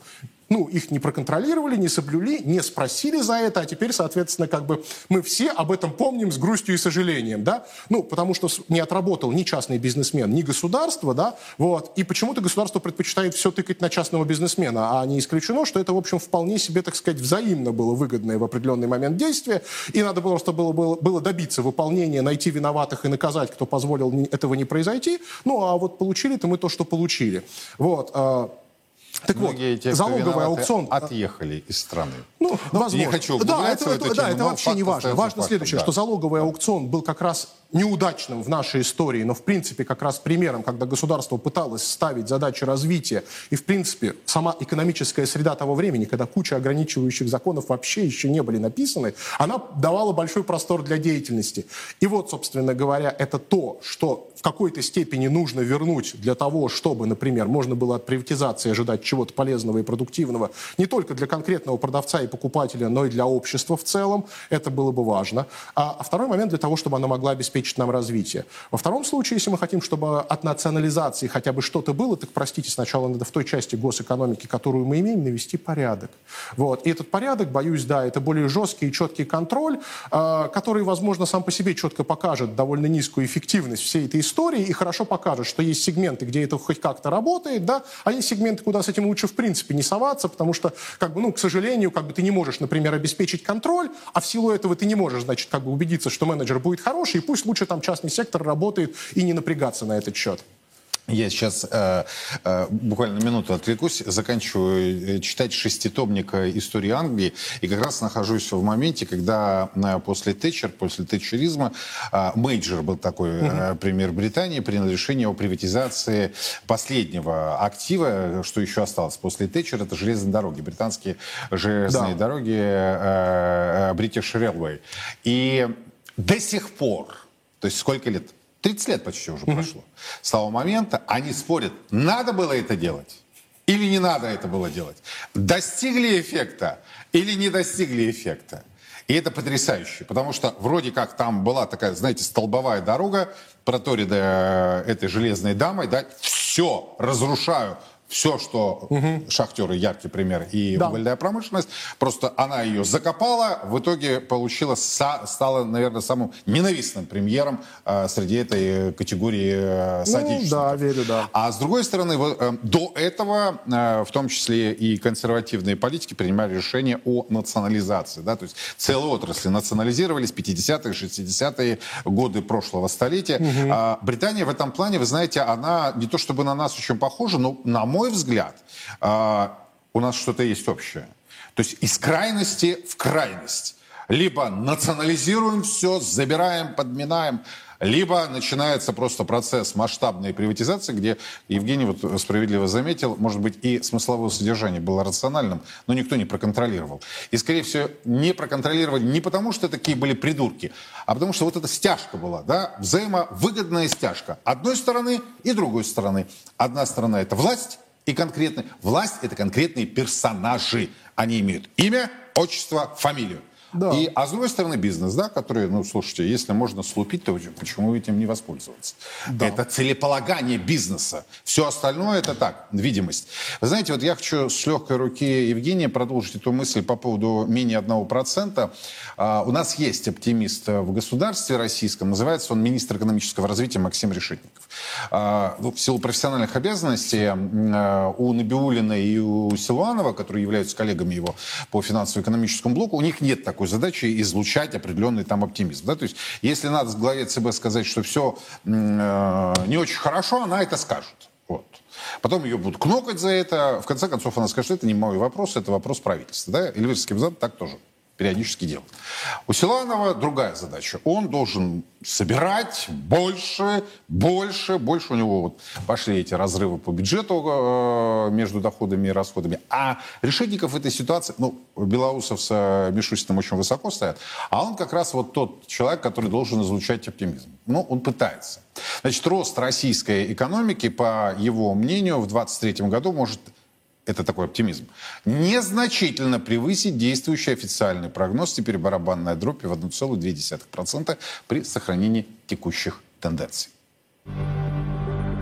ну, их не проконтролировали, не соблюли, не спросили за это, а теперь, соответственно, как бы мы все об этом помним с грустью и сожалением, да, ну, потому что не отработал ни частный бизнесмен, ни государство, да, вот, и почему-то государство предпочитает все тыкать на частного бизнесмена, а не исключено, что это, в общем, вполне себе, так сказать, взаимно было выгодное в определенный момент действие, и надо просто было, было, было добиться выполнения, найти виноватых и наказать, кто позволил этого не произойти, ну, а вот получили-то мы то, что получили, вот, а, так Многие вот, те, залоговый аукцион... отъехали из страны. Ну, возможно. Не хочу да, это, это, да, это вообще не важно. Важно фактом, следующее, да. что залоговый аукцион был как раз неудачным в нашей истории, но в принципе как раз примером, когда государство пыталось ставить задачи развития, и в принципе сама экономическая среда того времени, когда куча ограничивающих законов вообще еще не были написаны, она давала большой простор для деятельности. И вот, собственно говоря, это то, что в какой-то степени нужно вернуть для того, чтобы, например, можно было от приватизации ожидать чего-то полезного и продуктивного не только для конкретного продавца и покупателя, но и для общества в целом. Это было бы важно. А, второй момент для того, чтобы она могла обеспечить нам развитие. Во втором случае, если мы хотим, чтобы от национализации хотя бы что-то было, так, простите, сначала надо в той части госэкономики, которую мы имеем, навести порядок. Вот. И этот порядок, боюсь, да, это более жесткий и четкий контроль, э, который, возможно, сам по себе четко покажет довольно низкую эффективность всей этой истории и хорошо покажет, что есть сегменты, где это хоть как-то работает, да, а есть сегменты, куда с этим лучше в принципе не соваться, потому что, как бы, ну, к сожалению, как бы ты не можешь, например, обеспечить контроль, а в силу этого ты не можешь, значит, как бы убедиться, что менеджер будет хороший, и пусть лучше там частный сектор работает и не напрягаться на этот счет. Я сейчас э, э, буквально минуту отвлекусь, заканчиваю э, читать шеститомник истории Англии, и как раз нахожусь в моменте, когда э, после Тэтчер, после тэтчеризма, э, Мейджор был такой э, премьер Британии, принял решение о приватизации последнего актива, что еще осталось после Тэтчер, это железные дороги, британские железные да. дороги э, э, British Railway. И до сих пор, то есть сколько лет? 30 лет почти уже mm-hmm. прошло. С того момента они спорят, надо было это делать или не надо это было делать. Достигли эффекта или не достигли эффекта. И это потрясающе, потому что вроде как там была такая, знаете, столбовая дорога, проторенная этой железной дамой, да, все, разрушаю, все, что угу. шахтеры яркий пример и да. угольная промышленность, просто она ее закопала, в итоге получила, стала, наверное, самым ненавистным премьером э, среди этой категории э, соотечественников. Ну, да, верю, да. А с другой стороны, вот, э, до этого, э, в том числе и консервативные политики принимали решение о национализации, да, то есть целые отрасли национализировались 50-е, 60-е годы прошлого столетия. Угу. А Британия в этом плане, вы знаете, она не то чтобы на нас очень похожа, но на мой взгляд, а, у нас что-то есть общее. То есть из крайности в крайность. Либо национализируем все, забираем, подминаем, либо начинается просто процесс масштабной приватизации, где Евгений вот справедливо заметил, может быть, и смысловое содержание было рациональным, но никто не проконтролировал. И, скорее всего, не проконтролировали не потому, что такие были придурки, а потому что вот эта стяжка была, да, взаимовыгодная стяжка. Одной стороны и другой стороны. Одна сторона – это власть, и конкретно власть – это конкретные персонажи. Они имеют имя, отчество, фамилию. Да. И, а с другой стороны, бизнес, да, который, ну, слушайте, если можно слупить, то почему этим не воспользоваться? Да. Это целеполагание бизнеса. Все остальное это так, видимость. Вы знаете, вот я хочу с легкой руки Евгения продолжить эту мысль по поводу менее 1%. А, у нас есть оптимист в государстве российском, называется он министр экономического развития Максим Решетников. А, ну, в силу профессиональных обязанностей а, у Набиулина и у Силуанова, которые являются коллегами его по финансово-экономическому блоку, у них нет такой задачи излучать определенный там оптимизм. Да? То есть если надо главе ЦБ сказать, что все э, не очень хорошо, она это скажет. Вот. Потом ее будут кнокать за это. В конце концов, она скажет, это не мой вопрос, это вопрос правительства. Да? Эльвирский так тоже периодически делает. У Силанова другая задача. Он должен собирать больше, больше, больше. У него вот пошли эти разрывы по бюджету э, между доходами и расходами. А Решетников этой ситуации, ну, Белоусов с э, Мишустиным очень высоко стоят, а он как раз вот тот человек, который должен излучать оптимизм. Ну, он пытается. Значит, рост российской экономики, по его мнению, в 2023 году может это такой оптимизм, незначительно превысить действующий официальный прогноз, теперь барабанная дробь в 1,2% при сохранении текущих тенденций.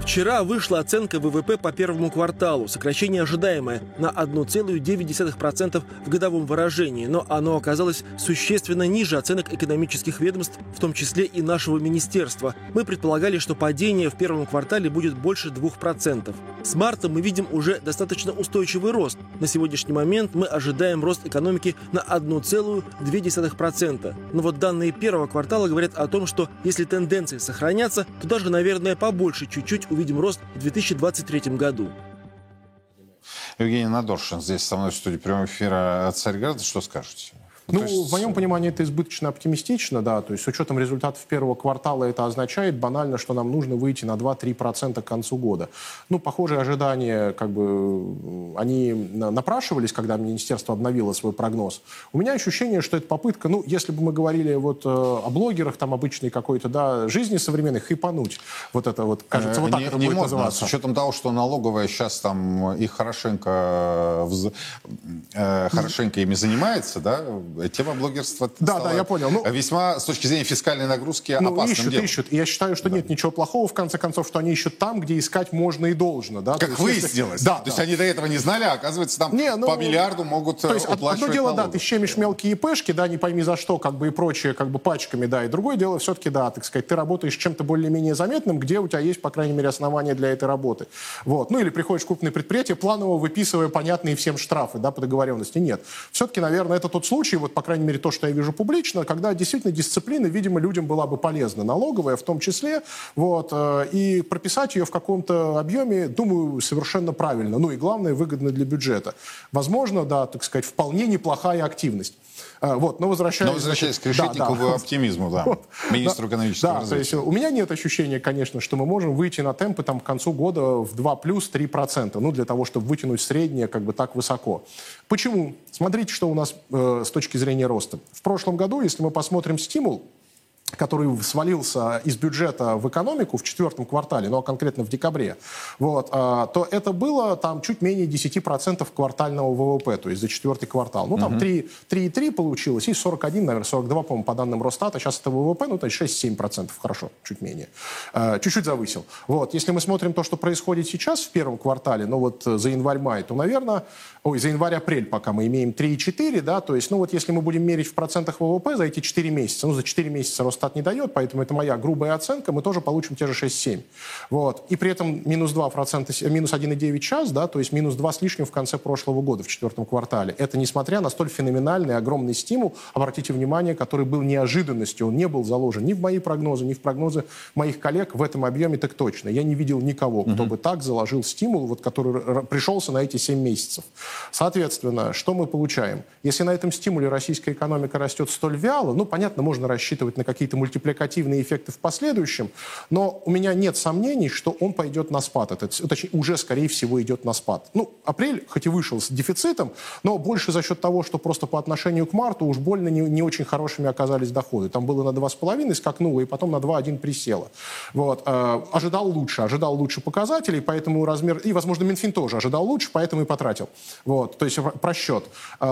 Вчера вышла оценка ВВП по первому кварталу, сокращение ожидаемое на 1,9% в годовом выражении, но оно оказалось существенно ниже оценок экономических ведомств, в том числе и нашего министерства. Мы предполагали, что падение в первом квартале будет больше 2%. С марта мы видим уже достаточно устойчивый рост. На сегодняшний момент мы ожидаем рост экономики на 1,2%. Но вот данные первого квартала говорят о том, что если тенденции сохранятся, то даже, наверное, побольше чуть-чуть увидим рост в 2023 году. Евгений Надоршин здесь со мной в студии прямого эфира Царьграда. Что скажете? Ну, есть... в моем понимании это избыточно оптимистично, да, то есть с учетом результатов первого квартала это означает банально, что нам нужно выйти на 2-3% к концу года. Ну, похожие ожидания, как бы, они напрашивались, когда министерство обновило свой прогноз. У меня ощущение, что это попытка, ну, если бы мы говорили вот э, о блогерах, там, обычной какой-то, да, жизни современной, хайпануть. Вот это вот, кажется, вот так не, это не будет модно, называться. С учетом того, что налоговая сейчас там их хорошенько, э, хорошенько ими занимается, да, тема блогерства да, да, я понял. Ну, весьма с точки зрения фискальной нагрузки ну, опасным ищут, делом. ищут. И я считаю, что да. нет ничего плохого, в конце концов, что они ищут там, где искать можно и должно. Да? Как есть, выяснилось. Да, то да. есть они до этого не знали, а оказывается там не, ну, по миллиарду могут то есть, уплачивать Одно дело, налоги. да, ты щемишь мелкие пешки, да, не пойми за что, как бы и прочее, как бы пачками, да. И другое дело, все-таки, да, так сказать, ты работаешь чем-то более-менее заметным, где у тебя есть, по крайней мере, основания для этой работы. Вот. Ну или приходишь в крупное предприятие, планово выписывая понятные всем штрафы, да, по договоренности. Нет. Все-таки, наверное, это тот случай, вот, по крайней мере, то, что я вижу публично, когда действительно дисциплина, видимо, людям была бы полезна, налоговая в том числе, вот, э, и прописать ее в каком-то объеме, думаю, совершенно правильно. Ну и главное, выгодно для бюджета. Возможно, да, так сказать, вполне неплохая активность. Э, вот, но возвращаясь... Но возвращаясь к Решетникову да, да. оптимизму, да, министру экономического да, развития. То есть у меня нет ощущения, конечно, что мы можем выйти на темпы там, к концу года в 2 плюс 3%, ну, для того, чтобы вытянуть среднее как бы так высоко. Почему? Смотрите, что у нас э, с точки зрения роста. В прошлом году, если мы посмотрим стимул, который свалился из бюджета в экономику в четвертом квартале, ну а конкретно в декабре, вот, а, то это было там чуть менее 10% квартального ВВП, то есть за четвертый квартал. Ну там угу. 3,3 получилось и 41, наверное, 42, по-моему, по данным Росстата. Сейчас это ВВП, ну то есть 6-7%, хорошо, чуть менее. А, чуть-чуть завысил. Вот, если мы смотрим то, что происходит сейчас в первом квартале, ну вот за январь-май, то, наверное, ой, за январь-апрель пока мы имеем 3,4, да, то есть, ну вот если мы будем мерить в процентах ВВП за эти 4 месяца, ну за 4 месяца рост Росстат не дает, поэтому это моя грубая оценка, мы тоже получим те же 6-7. Вот. И при этом минус 2%, минус 1,9 час, да, то есть минус 2 с лишним в конце прошлого года, в четвертом квартале. Это несмотря на столь феноменальный, огромный стимул, обратите внимание, который был неожиданностью, он не был заложен ни в мои прогнозы, ни в прогнозы моих коллег в этом объеме так точно. Я не видел никого, кто угу. бы так заложил стимул, вот, который пришелся на эти 7 месяцев. Соответственно, что мы получаем? Если на этом стимуле российская экономика растет столь вяло, ну, понятно, можно рассчитывать на какие-то мультипликативные эффекты в последующем, но у меня нет сомнений, что он пойдет на спад. Это, точнее, уже, скорее всего, идет на спад. Ну, апрель, хоть и вышел с дефицитом, но больше за счет того, что просто по отношению к марту уж больно не, не очень хорошими оказались доходы. Там было на 2,5 скакнуло, и потом на 2,1 присело. Вот. Э, ожидал лучше, ожидал лучше показателей, поэтому размер... И, возможно, Минфин тоже ожидал лучше, поэтому и потратил. Вот. То есть просчет. Э,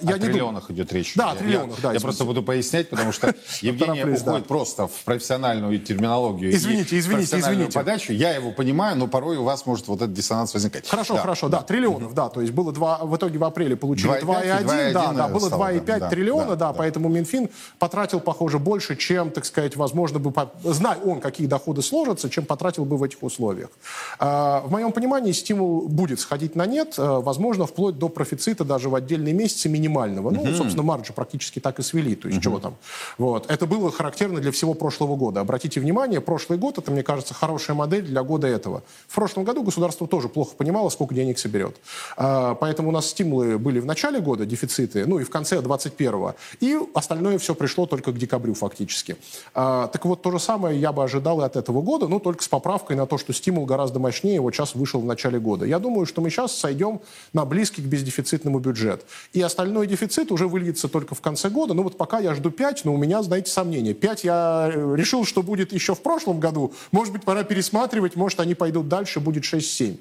я о не триллионах дум... идет речь. Да, о триллионах, я, да. Я просто буду пояснять, потому что Евгений уходит просто в профессиональную терминологию. Извините, извините, извините. подачу. Я его понимаю, но порой у вас может вот этот диссонанс возникать. Хорошо, хорошо, да, триллионов, да. То есть было два, в итоге в апреле получили 2,1, да, да, было 2,5 триллиона, да, поэтому Минфин потратил, похоже, больше, чем, так сказать, возможно бы, зная он, какие доходы сложатся, чем потратил бы в этих условиях. А, в моем понимании стимул будет сходить на нет, а, возможно, вплоть до профицита даже в отдельные месяцы минимального. Ну, собственно, маржи практически так и свели, то есть чего там. Вот. Это было характерно для всего прошлого года. Обратите внимание, прошлый год, это, мне кажется, хорошая модель для года этого. В прошлом году государство тоже плохо понимало, сколько денег соберет. А, поэтому у нас стимулы были в начале года, дефициты, ну и в конце 21-го. И остальное все пришло только к декабрю фактически. А, так вот, то же самое я бы ожидал и от этого года, но только с поправкой на то, что стимул гораздо мощнее, вот сейчас вышел в начале года. Я думаю, что мы сейчас сойдем на близкий к бездефицитному бюджет. И остальной дефицит уже выльется только в конце года. Ну вот пока я жду 5, но у меня, знаете, сомнения. 5 я э, решил, что будет еще в прошлом году. Может быть, пора пересматривать, может, они пойдут дальше, будет 6-7.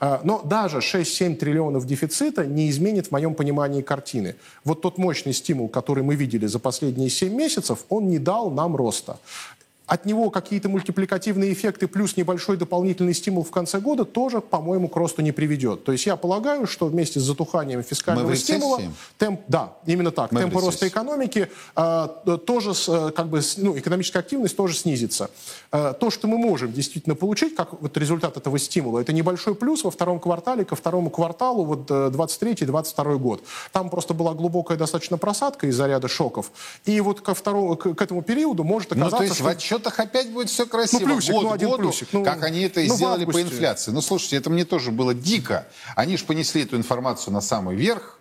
А, но даже 6-7 триллионов дефицита не изменит в моем понимании картины. Вот тот мощный стимул, который мы видели за последние 7 месяцев, он не дал нам роста от него какие-то мультипликативные эффекты плюс небольшой дополнительный стимул в конце года тоже, по-моему, к росту не приведет. То есть я полагаю, что вместе с затуханием фискального стимула, темп, да, именно так, Мы темпы роста экономики э, тоже, э, как бы, ну, экономическая активность тоже снизится. Э, то, что мы можем действительно получить, как вот результат этого стимула, это небольшой плюс во втором квартале ко второму кварталу, вот 23-22 год. Там просто была глубокая достаточно просадка из-за ряда шоков. И вот ко второму, к, к этому периоду может оказаться... Ну, то есть что... в отчет расчетах опять будет все красиво. Ну, плюсик, год ну, один году, плюсик. Ну, как они это ну, сделали по инфляции. Ну, слушайте, это мне тоже было дико. Они же понесли эту информацию на самый верх.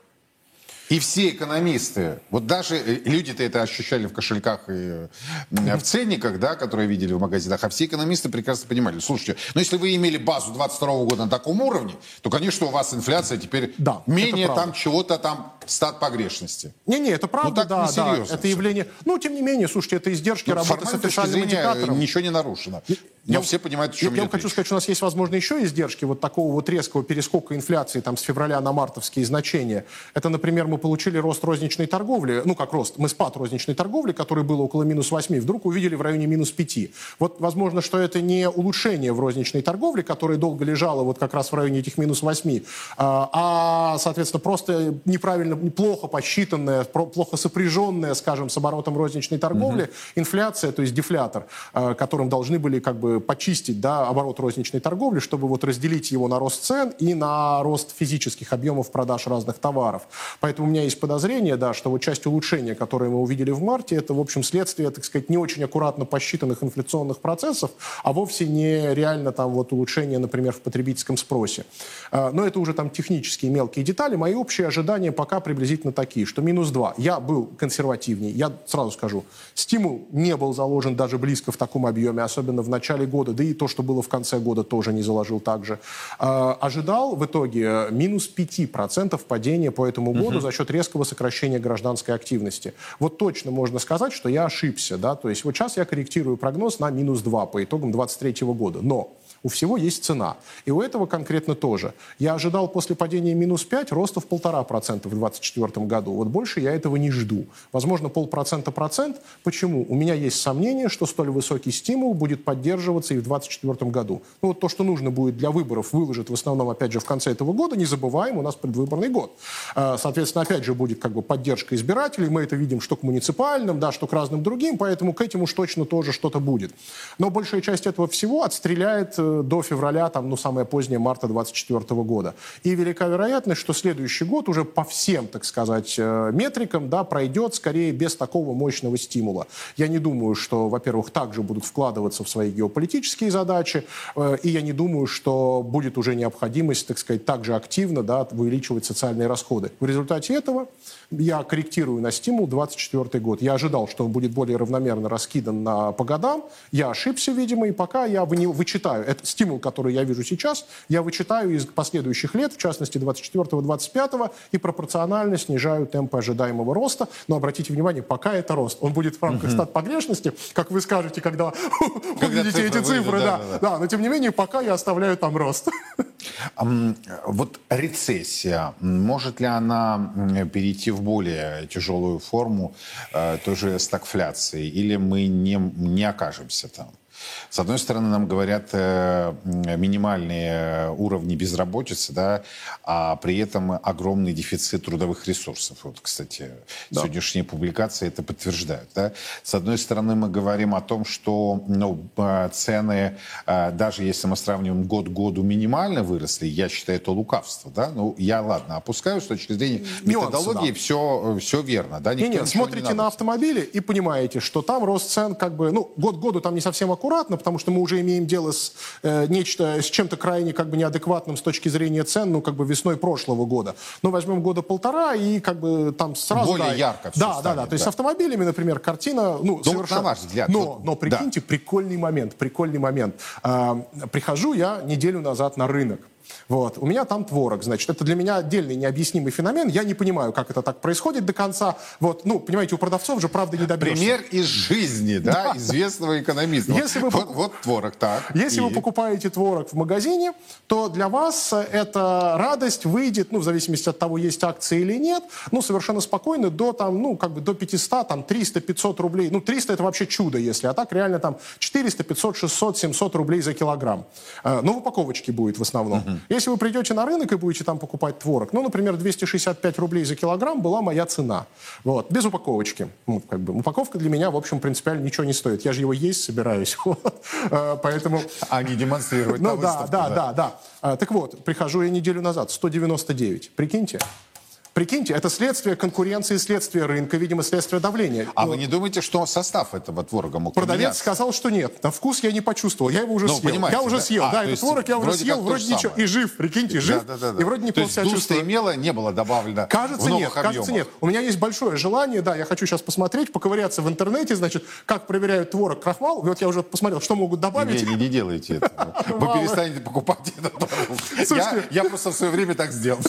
И все экономисты, вот даже э, люди-то это ощущали в кошельках и в ценниках, да, которые видели в магазинах, а все экономисты прекрасно понимали, слушайте, ну если вы имели базу 22 года на таком уровне, то, конечно, у вас инфляция теперь да, менее там чего-то там стат погрешности. Не-не, это правда, ну, так да, да, это явление. Ну, тем не менее, слушайте, это издержки ну, работы с официальным индикатором. Ничего не нарушено. Но я, все понимают, о чем я, я хочу сказать, что у нас есть, возможно, еще издержки вот такого вот резкого перескока инфляции там с февраля на мартовские значения. Это, например, мы получили рост розничной торговли, ну как рост, мы спад розничной торговли, который был около минус 8, вдруг увидели в районе минус 5. Вот, возможно, что это не улучшение в розничной торговле, которая долго лежала вот как раз в районе этих минус 8, а, а соответственно, просто неправильно, плохо посчитанная, плохо сопряженная, скажем, с оборотом розничной торговли, угу. инфляция, то есть дефлятор, а, которым должны были как бы почистить да, оборот розничной торговли, чтобы вот разделить его на рост цен и на рост физических объемов продаж разных товаров. Поэтому у меня есть подозрение, да, что вот часть улучшения, которое мы увидели в марте, это, в общем, следствие, так сказать, не очень аккуратно посчитанных инфляционных процессов, а вовсе не реально там вот улучшение, например, в потребительском спросе. А, но это уже там технические мелкие детали. Мои общие ожидания пока приблизительно такие, что минус 2. Я был консервативней. Я сразу скажу, стимул не был заложен даже близко в таком объеме, особенно в начале года, да и то, что было в конце года, тоже не заложил так же. Э, ожидал в итоге минус 5% падения по этому году угу. за счет резкого сокращения гражданской активности. Вот точно можно сказать, что я ошибся. Да? То есть вот сейчас я корректирую прогноз на минус 2 по итогам 2023 года. Но у всего есть цена. И у этого конкретно тоже. Я ожидал после падения минус 5 роста в полтора процента в 2024 году. Вот больше я этого не жду. Возможно, полпроцента процент. Почему? У меня есть сомнение, что столь высокий стимул будет поддерживать поддерживаться и в 2024 году. Ну, вот то, что нужно будет для выборов, выложат в основном, опять же, в конце этого года. Не забываем, у нас предвыборный год. А, соответственно, опять же, будет как бы поддержка избирателей. Мы это видим что к муниципальным, да, что к разным другим, поэтому к этим уж точно тоже что-то будет. Но большая часть этого всего отстреляет э, до февраля, там, ну, самое позднее, марта 2024 года. И велика вероятность, что следующий год уже по всем, так сказать, э, метрикам, да, пройдет скорее без такого мощного стимула. Я не думаю, что, во-первых, также будут вкладываться в свои геополитические задачи, э, и я не думаю, что будет уже необходимость, так сказать, также активно да, увеличивать социальные расходы. В результате этого я корректирую на стимул 24 год. Я ожидал, что он будет более равномерно раскидан на, по годам. Я ошибся, видимо, и пока я вы, вычитаю этот стимул, который я вижу сейчас, я вычитаю из последующих лет, в частности 24-25, и пропорционально снижаю темпы ожидаемого роста. Но обратите внимание, пока это рост. Он будет в рамках стат погрешности, как вы скажете, когда, когда увидите эти цифры. Да, да. да, но тем не менее, пока я оставляю там рост. Вот рецессия, может ли она перейти в более тяжелую форму э, той же стагфляции, или мы не, не окажемся там? С одной стороны, нам говорят э, минимальные уровни безработицы, да, а при этом огромный дефицит трудовых ресурсов. Вот, кстати, да. сегодняшние публикации это подтверждают. Да. С одной стороны, мы говорим о том, что ну, э, цены, э, даже если мы сравниваем год к году, минимально выросли, я считаю, это лукавство. Да? Ну, я, ладно, опускаю с точки зрения методологии, Нюансы, да. все, все верно. Да? Никто нет, смотрите не на автомобили и понимаете, что там рост цен как бы, ну, год к году там не совсем аккуратно, потому что мы уже имеем дело с э, нечто, с чем-то крайне как бы неадекватным с точки зрения цен, ну, как бы весной прошлого года. Ну, возьмем года полтора и как бы там сразу... Более да, ярко Да, станет, да, да. То есть с автомобилями, например, картина, ну, ну совершенно... на ваш взгляд. Но, вот, но прикиньте, да. прикольный момент, прикольный момент. А, прихожу я неделю назад на рынок. Вот. У меня там творог, значит. Это для меня отдельный необъяснимый феномен. Я не понимаю, как это так происходит до конца. Вот. Ну, понимаете, у продавцов же правда не добьешься. Пример из жизни, да, известного экономиста. Если вы, вот, вот творог, так. Если и... вы покупаете творог в магазине, то для вас эта радость выйдет, ну, в зависимости от того, есть акции или нет, ну, совершенно спокойно до там, ну, как бы до 500, там, 300, 500 рублей. Ну, 300 это вообще чудо, если, а так реально там 400, 500, 600, 700 рублей за килограмм. Э, ну, в упаковочке будет в основном. Угу. Если вы придете на рынок и будете там покупать творог, ну, например, 265 рублей за килограмм была моя цена. Вот, без упаковочки. Ну, как бы, упаковка для меня, в общем, принципиально ничего не стоит. Я же его есть собираюсь. Вот. Э, поэтому... А не демонстрировать ну, да, да, да, да, да. Так вот, прихожу я неделю назад, 199. Прикиньте. Прикиньте, это следствие конкуренции, следствие рынка, видимо, следствие давления. А Но... вы не думаете, что состав этого творога мог Продавец поменяться? сказал, что нет. На вкус я не почувствовал. Я его уже ну, съел. Я уже да? съел. А, да, этот творог я уже съел. Вроде ничего. И жив, прикиньте, жив. Да, да, да, И вроде не себя чувствую. имело, не было добавлено Кажется, в нет. Объемах. Кажется, нет. У меня есть большое желание, да, я хочу сейчас посмотреть, поковыряться в интернете, значит, как проверяют творог, крахмал. Вот я уже посмотрел, что могут добавить. Не, не, не делайте это. Вы перестанете покупать этот продукт. Я просто в свое время так сделал.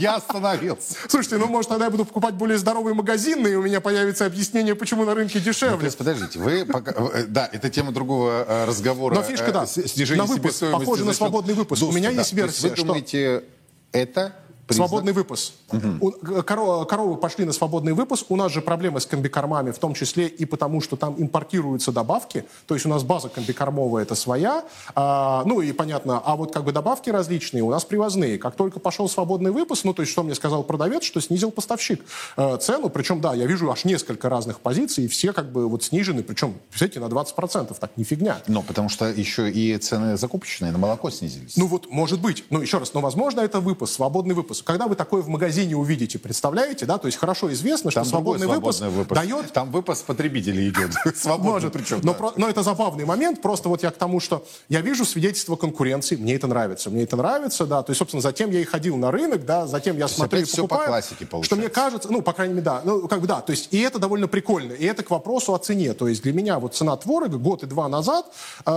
Я остановился. Слушайте, ну, может, тогда я буду покупать более здоровые магазины, и у меня появится объяснение, почему на рынке дешевле. Ну, подождите, вы пока... Э, да, это тема другого э, разговора. Но фишка, да, снижение на выпуск, похоже на свободный выпуск. У меня есть версия, Вы думаете, это Признак? Свободный выпуск. Угу. Коровы, коровы пошли на свободный выпуск. У нас же проблемы с комбикормами, в том числе и потому, что там импортируются добавки. То есть у нас база комбикормовая это своя. А, ну и понятно, а вот как бы добавки различные у нас привозные. Как только пошел свободный выпуск, ну то есть что мне сказал продавец, что снизил поставщик э, цену. Причем, да, я вижу аж несколько разных позиций, и все как бы вот снижены. Причем, представляете, на 20%. Так, не фигня. Но потому что еще и цены закупочные на молоко снизились. Ну вот, может быть. Ну еще раз, но возможно это выпуск, свободный выпуск выпуск. Когда вы такое в магазине увидите, представляете, да, то есть хорошо известно, что там свободный, выпуск, выпуск дает... Там выпуск потребителей идет. Свободный причем. Но, про... но это забавный момент, просто вот я к тому, что я вижу свидетельство конкуренции, мне это нравится, мне это нравится, да, то есть, собственно, затем я и ходил на рынок, да, затем я смотрю и покупаю. по классике получается. Что мне кажется, ну, по крайней мере, да, ну, как бы да, то есть, и это довольно прикольно, и это к вопросу о цене, то есть для меня вот цена творога год и два назад э,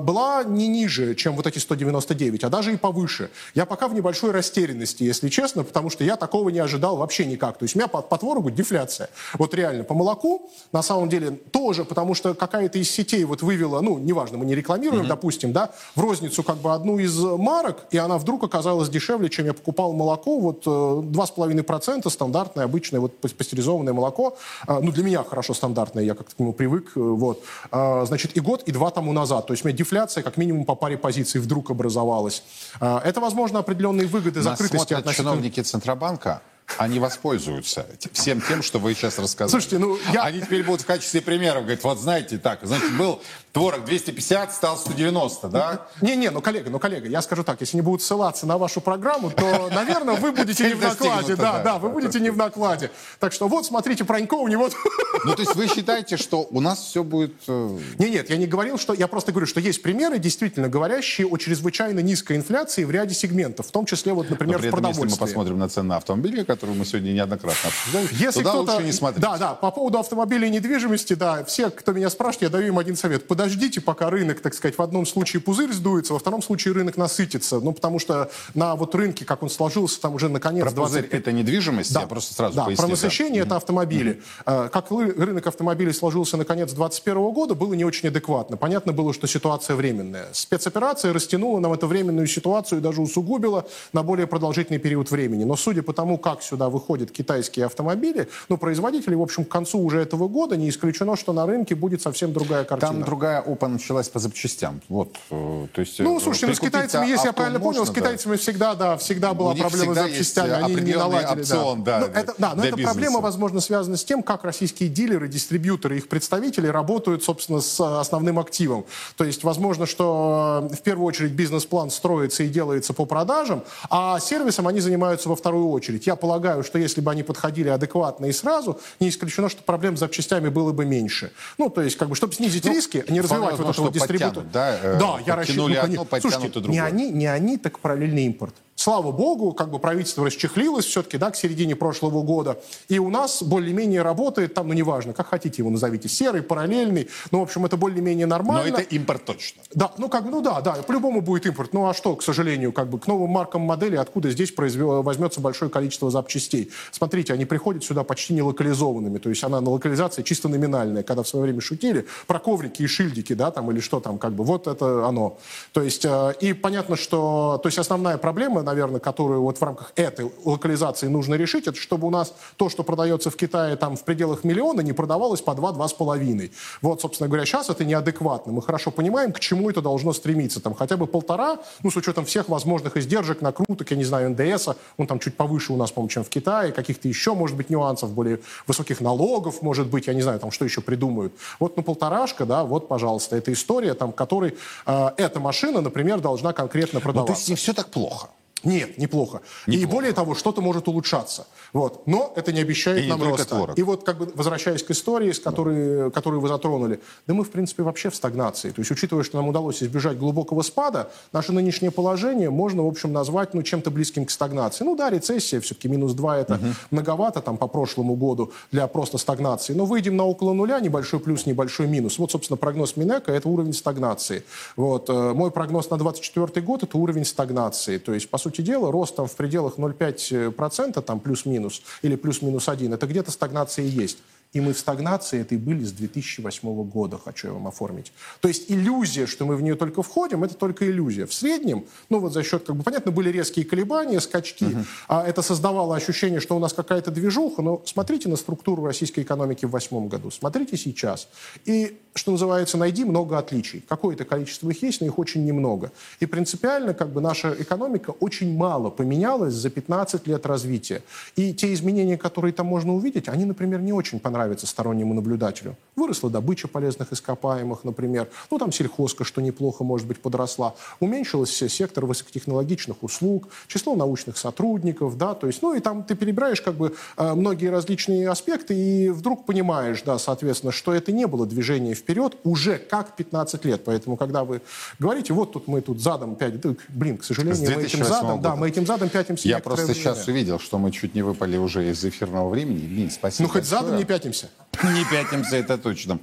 была не ниже, чем вот эти 199, а даже и повыше. Я пока в небольшой растерянности, если честно, потому что я такого не ожидал вообще никак. То есть у меня по, по творогу дефляция. Вот реально. По молоку, на самом деле, тоже, потому что какая-то из сетей вот вывела, ну, неважно, мы не рекламируем, mm-hmm. допустим, да, в розницу как бы одну из марок, и она вдруг оказалась дешевле, чем я покупал молоко. Вот э, 2,5% стандартное, обычное, вот пастеризованное молоко. Э, ну, для меня хорошо стандартное, я как-то к нему привык. Э, вот. Э, значит, и год, и два тому назад. То есть у меня дефляция как минимум по паре позиций вдруг образовалась. Э, это, возможно, определенные выгоды Нас закрытости смотрят относительно... чиновники Центробанка, они воспользуются всем тем, что вы сейчас рассказали. Слушайте, ну, я- Они теперь будут в качестве примеров говорить, вот знаете, так, значит, был творог 250, стал 190, да? Не-не, ну, коллега, ну, коллега, я скажу так, если не будут ссылаться на вашу программу, то, наверное, вы будете не в накладе. Да, да. вы будете не в накладе. Так что вот, смотрите, Пронько, у него... Ну, то есть вы считаете, что у нас все будет... э, Не, нет, я не говорил, что... Я просто говорю, что есть примеры, действительно говорящие о чрезвычайно низкой инфляции в ряде сегментов, в том числе, вот, например, при в этом, если мы продовольствии. посмотрим на цены на автомобили, которые мы сегодня неоднократно обсуждали, Если туда кто-то... лучше не смотреть. Да, да, по поводу автомобилей и недвижимости, да, все, кто меня спрашивает, я даю им один совет. Подождите, пока рынок, так сказать, в одном случае пузырь сдуется, во втором случае рынок насытится. Ну, потому что на вот рынке, как он сложился, там уже наконец... Про пузырь 25 это недвижимость, Да, я просто сразу да, поясню. про да. насыщение это автомобили. Э, Как ры- рынок автомобилей сложился на конец 2021 года, было не очень адекватно. Понятно было, что ситуация временная. Спецоперация растянула нам эту временную ситуацию и даже усугубила на более продолжительный период времени. Но судя по тому, как сюда выходят китайские автомобили, ну, производители, в общем, к концу уже этого года не исключено, что на рынке будет совсем другая картина. Там другая опа началась по запчастям. Вот, э, то есть, Ну, э, слушайте, ну, с китайцами, если я правильно понял, можно, с да. китайцами всегда, да, всегда была проблема с запчастями, они не наладили. опцион, да, Ну, для- это, да, но эта бизнеса. проблема, возможно, связана с тем, как российские дилеры, дистрибьюторы, их представители работают, собственно, с э, основным активом. То есть, возможно, что в первую очередь бизнес-план строится и делается по продажам, а сервисом они занимаются во вторую очередь. Я полагаю, что если бы они подходили адекватно и сразу, не исключено, что проблем с запчастями было бы меньше. Ну, то есть, как бы, чтобы снизить Ну, риски, не развивать вот этого подтянут, да, э, да, я рассчитываю. одно, конечно. подтянут Слушайте, не они, не они, так параллельный импорт. Слава богу, как бы правительство расчехлилось все-таки, да, к середине прошлого года. И у нас более-менее работает, там, ну, неважно, как хотите его назовите, серый, параллельный. Ну, в общем, это более-менее Но нормально. это импорт точно. Да, ну как бы, ну да, да, по-любому будет импорт. Ну а что, к сожалению, как бы к новым маркам модели, откуда здесь произве- возьмется большое количество запчастей? Смотрите, они приходят сюда почти не локализованными, то есть она на локализации чисто номинальная, когда в свое время шутили про коврики и шильдики, да, там или что там, как бы, вот это оно. То есть, э, и понятно, что, то есть основная проблема, наверное, которую вот в рамках этой локализации нужно решить, это чтобы у нас то, что продается в Китае там в пределах миллиона, не продавалось по 2-2,5. Вот, собственно говоря, сейчас это неадекватно. Мы хорошо понимаем, к чему это должно стремиться. Там хотя бы полтора, ну, с учетом всех возможных издержек, накруток, я не знаю, НДС, он там чуть повыше у нас, по-моему, чем в Китае, каких-то еще, может быть, нюансов, более высоких налогов, может быть, я не знаю, там, что еще придумают. Вот, ну, полторашка, да, вот, пожалуйста, эта история, там, которой э, эта машина, например, должна конкретно Ну, то продаваться. есть не все так плохо. Нет, неплохо. И более того, что-то может улучшаться. Вот. Но это не обещает И не нам только роста. творог. И вот как бы возвращаясь к истории, с которой, которую вы затронули, да мы, в принципе, вообще в стагнации. То есть, учитывая, что нам удалось избежать глубокого спада, наше нынешнее положение можно, в общем, назвать ну, чем-то близким к стагнации. Ну да, рецессия, все-таки минус 2 это многовато там по прошлому году для просто стагнации. Но выйдем на около нуля, небольшой плюс, небольшой минус. Вот, собственно, прогноз Минэка – это уровень стагнации. Вот. э, Мой прогноз на 2024 год – это уровень стагнации. То есть, по сути дела, рост там в пределах 0,5%, там плюс-минус, или плюс-минус 1, это где-то стагнация и есть. И мы в стагнации этой были с 2008 года, хочу я вам оформить. То есть иллюзия, что мы в нее только входим, это только иллюзия. В среднем, ну вот за счет, как бы, понятно, были резкие колебания, скачки, а это создавало ощущение, что у нас какая-то движуха, но смотрите на структуру российской экономики в восьмом году, смотрите сейчас. И, что называется, найди много отличий. Какое-то количество их есть, но их очень немного. И принципиально, как бы, наша экономика очень мало поменялась за 15 лет развития. И те изменения, которые там можно увидеть, они, например, не очень понравятся стороннему наблюдателю. Выросла добыча полезных ископаемых, например. Ну, там сельхозка, что неплохо, может быть, подросла. Уменьшился сектор высокотехнологичных услуг, число научных сотрудников, да, то есть, ну, и там ты перебираешь, как бы, э, многие различные аспекты, и вдруг понимаешь, да, соответственно, что это не было движение вперед уже как 15 лет. Поэтому, когда вы говорите, вот тут мы тут задом 5, блин, к сожалению, мы этим 2008 задом, да, года. мы этим задом пятимся Я просто время. сейчас увидел, что мы чуть не выпали уже из эфирного времени. Блин, спасибо Ну, хоть задом большое. не пятимся. Не пятимся, это точно.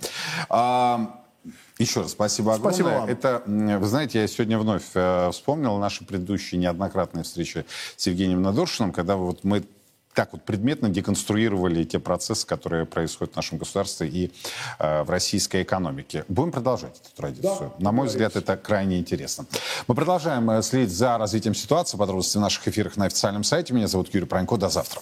А, Еще раз спасибо огромное. Спасибо вам. Это, вы знаете, я сегодня вновь э, вспомнил наши предыдущие неоднократные встречи с Евгением Надоршиным, когда вот мы так вот предметно деконструировали те процессы, которые происходят в нашем государстве и э, в российской экономике. Будем продолжать эту традицию. Да, На мой взгляд, это крайне интересно. Мы продолжаем э, следить за развитием ситуации. Подробности в наших эфирах на официальном сайте. Меня зовут Юрий Пронько. До завтра.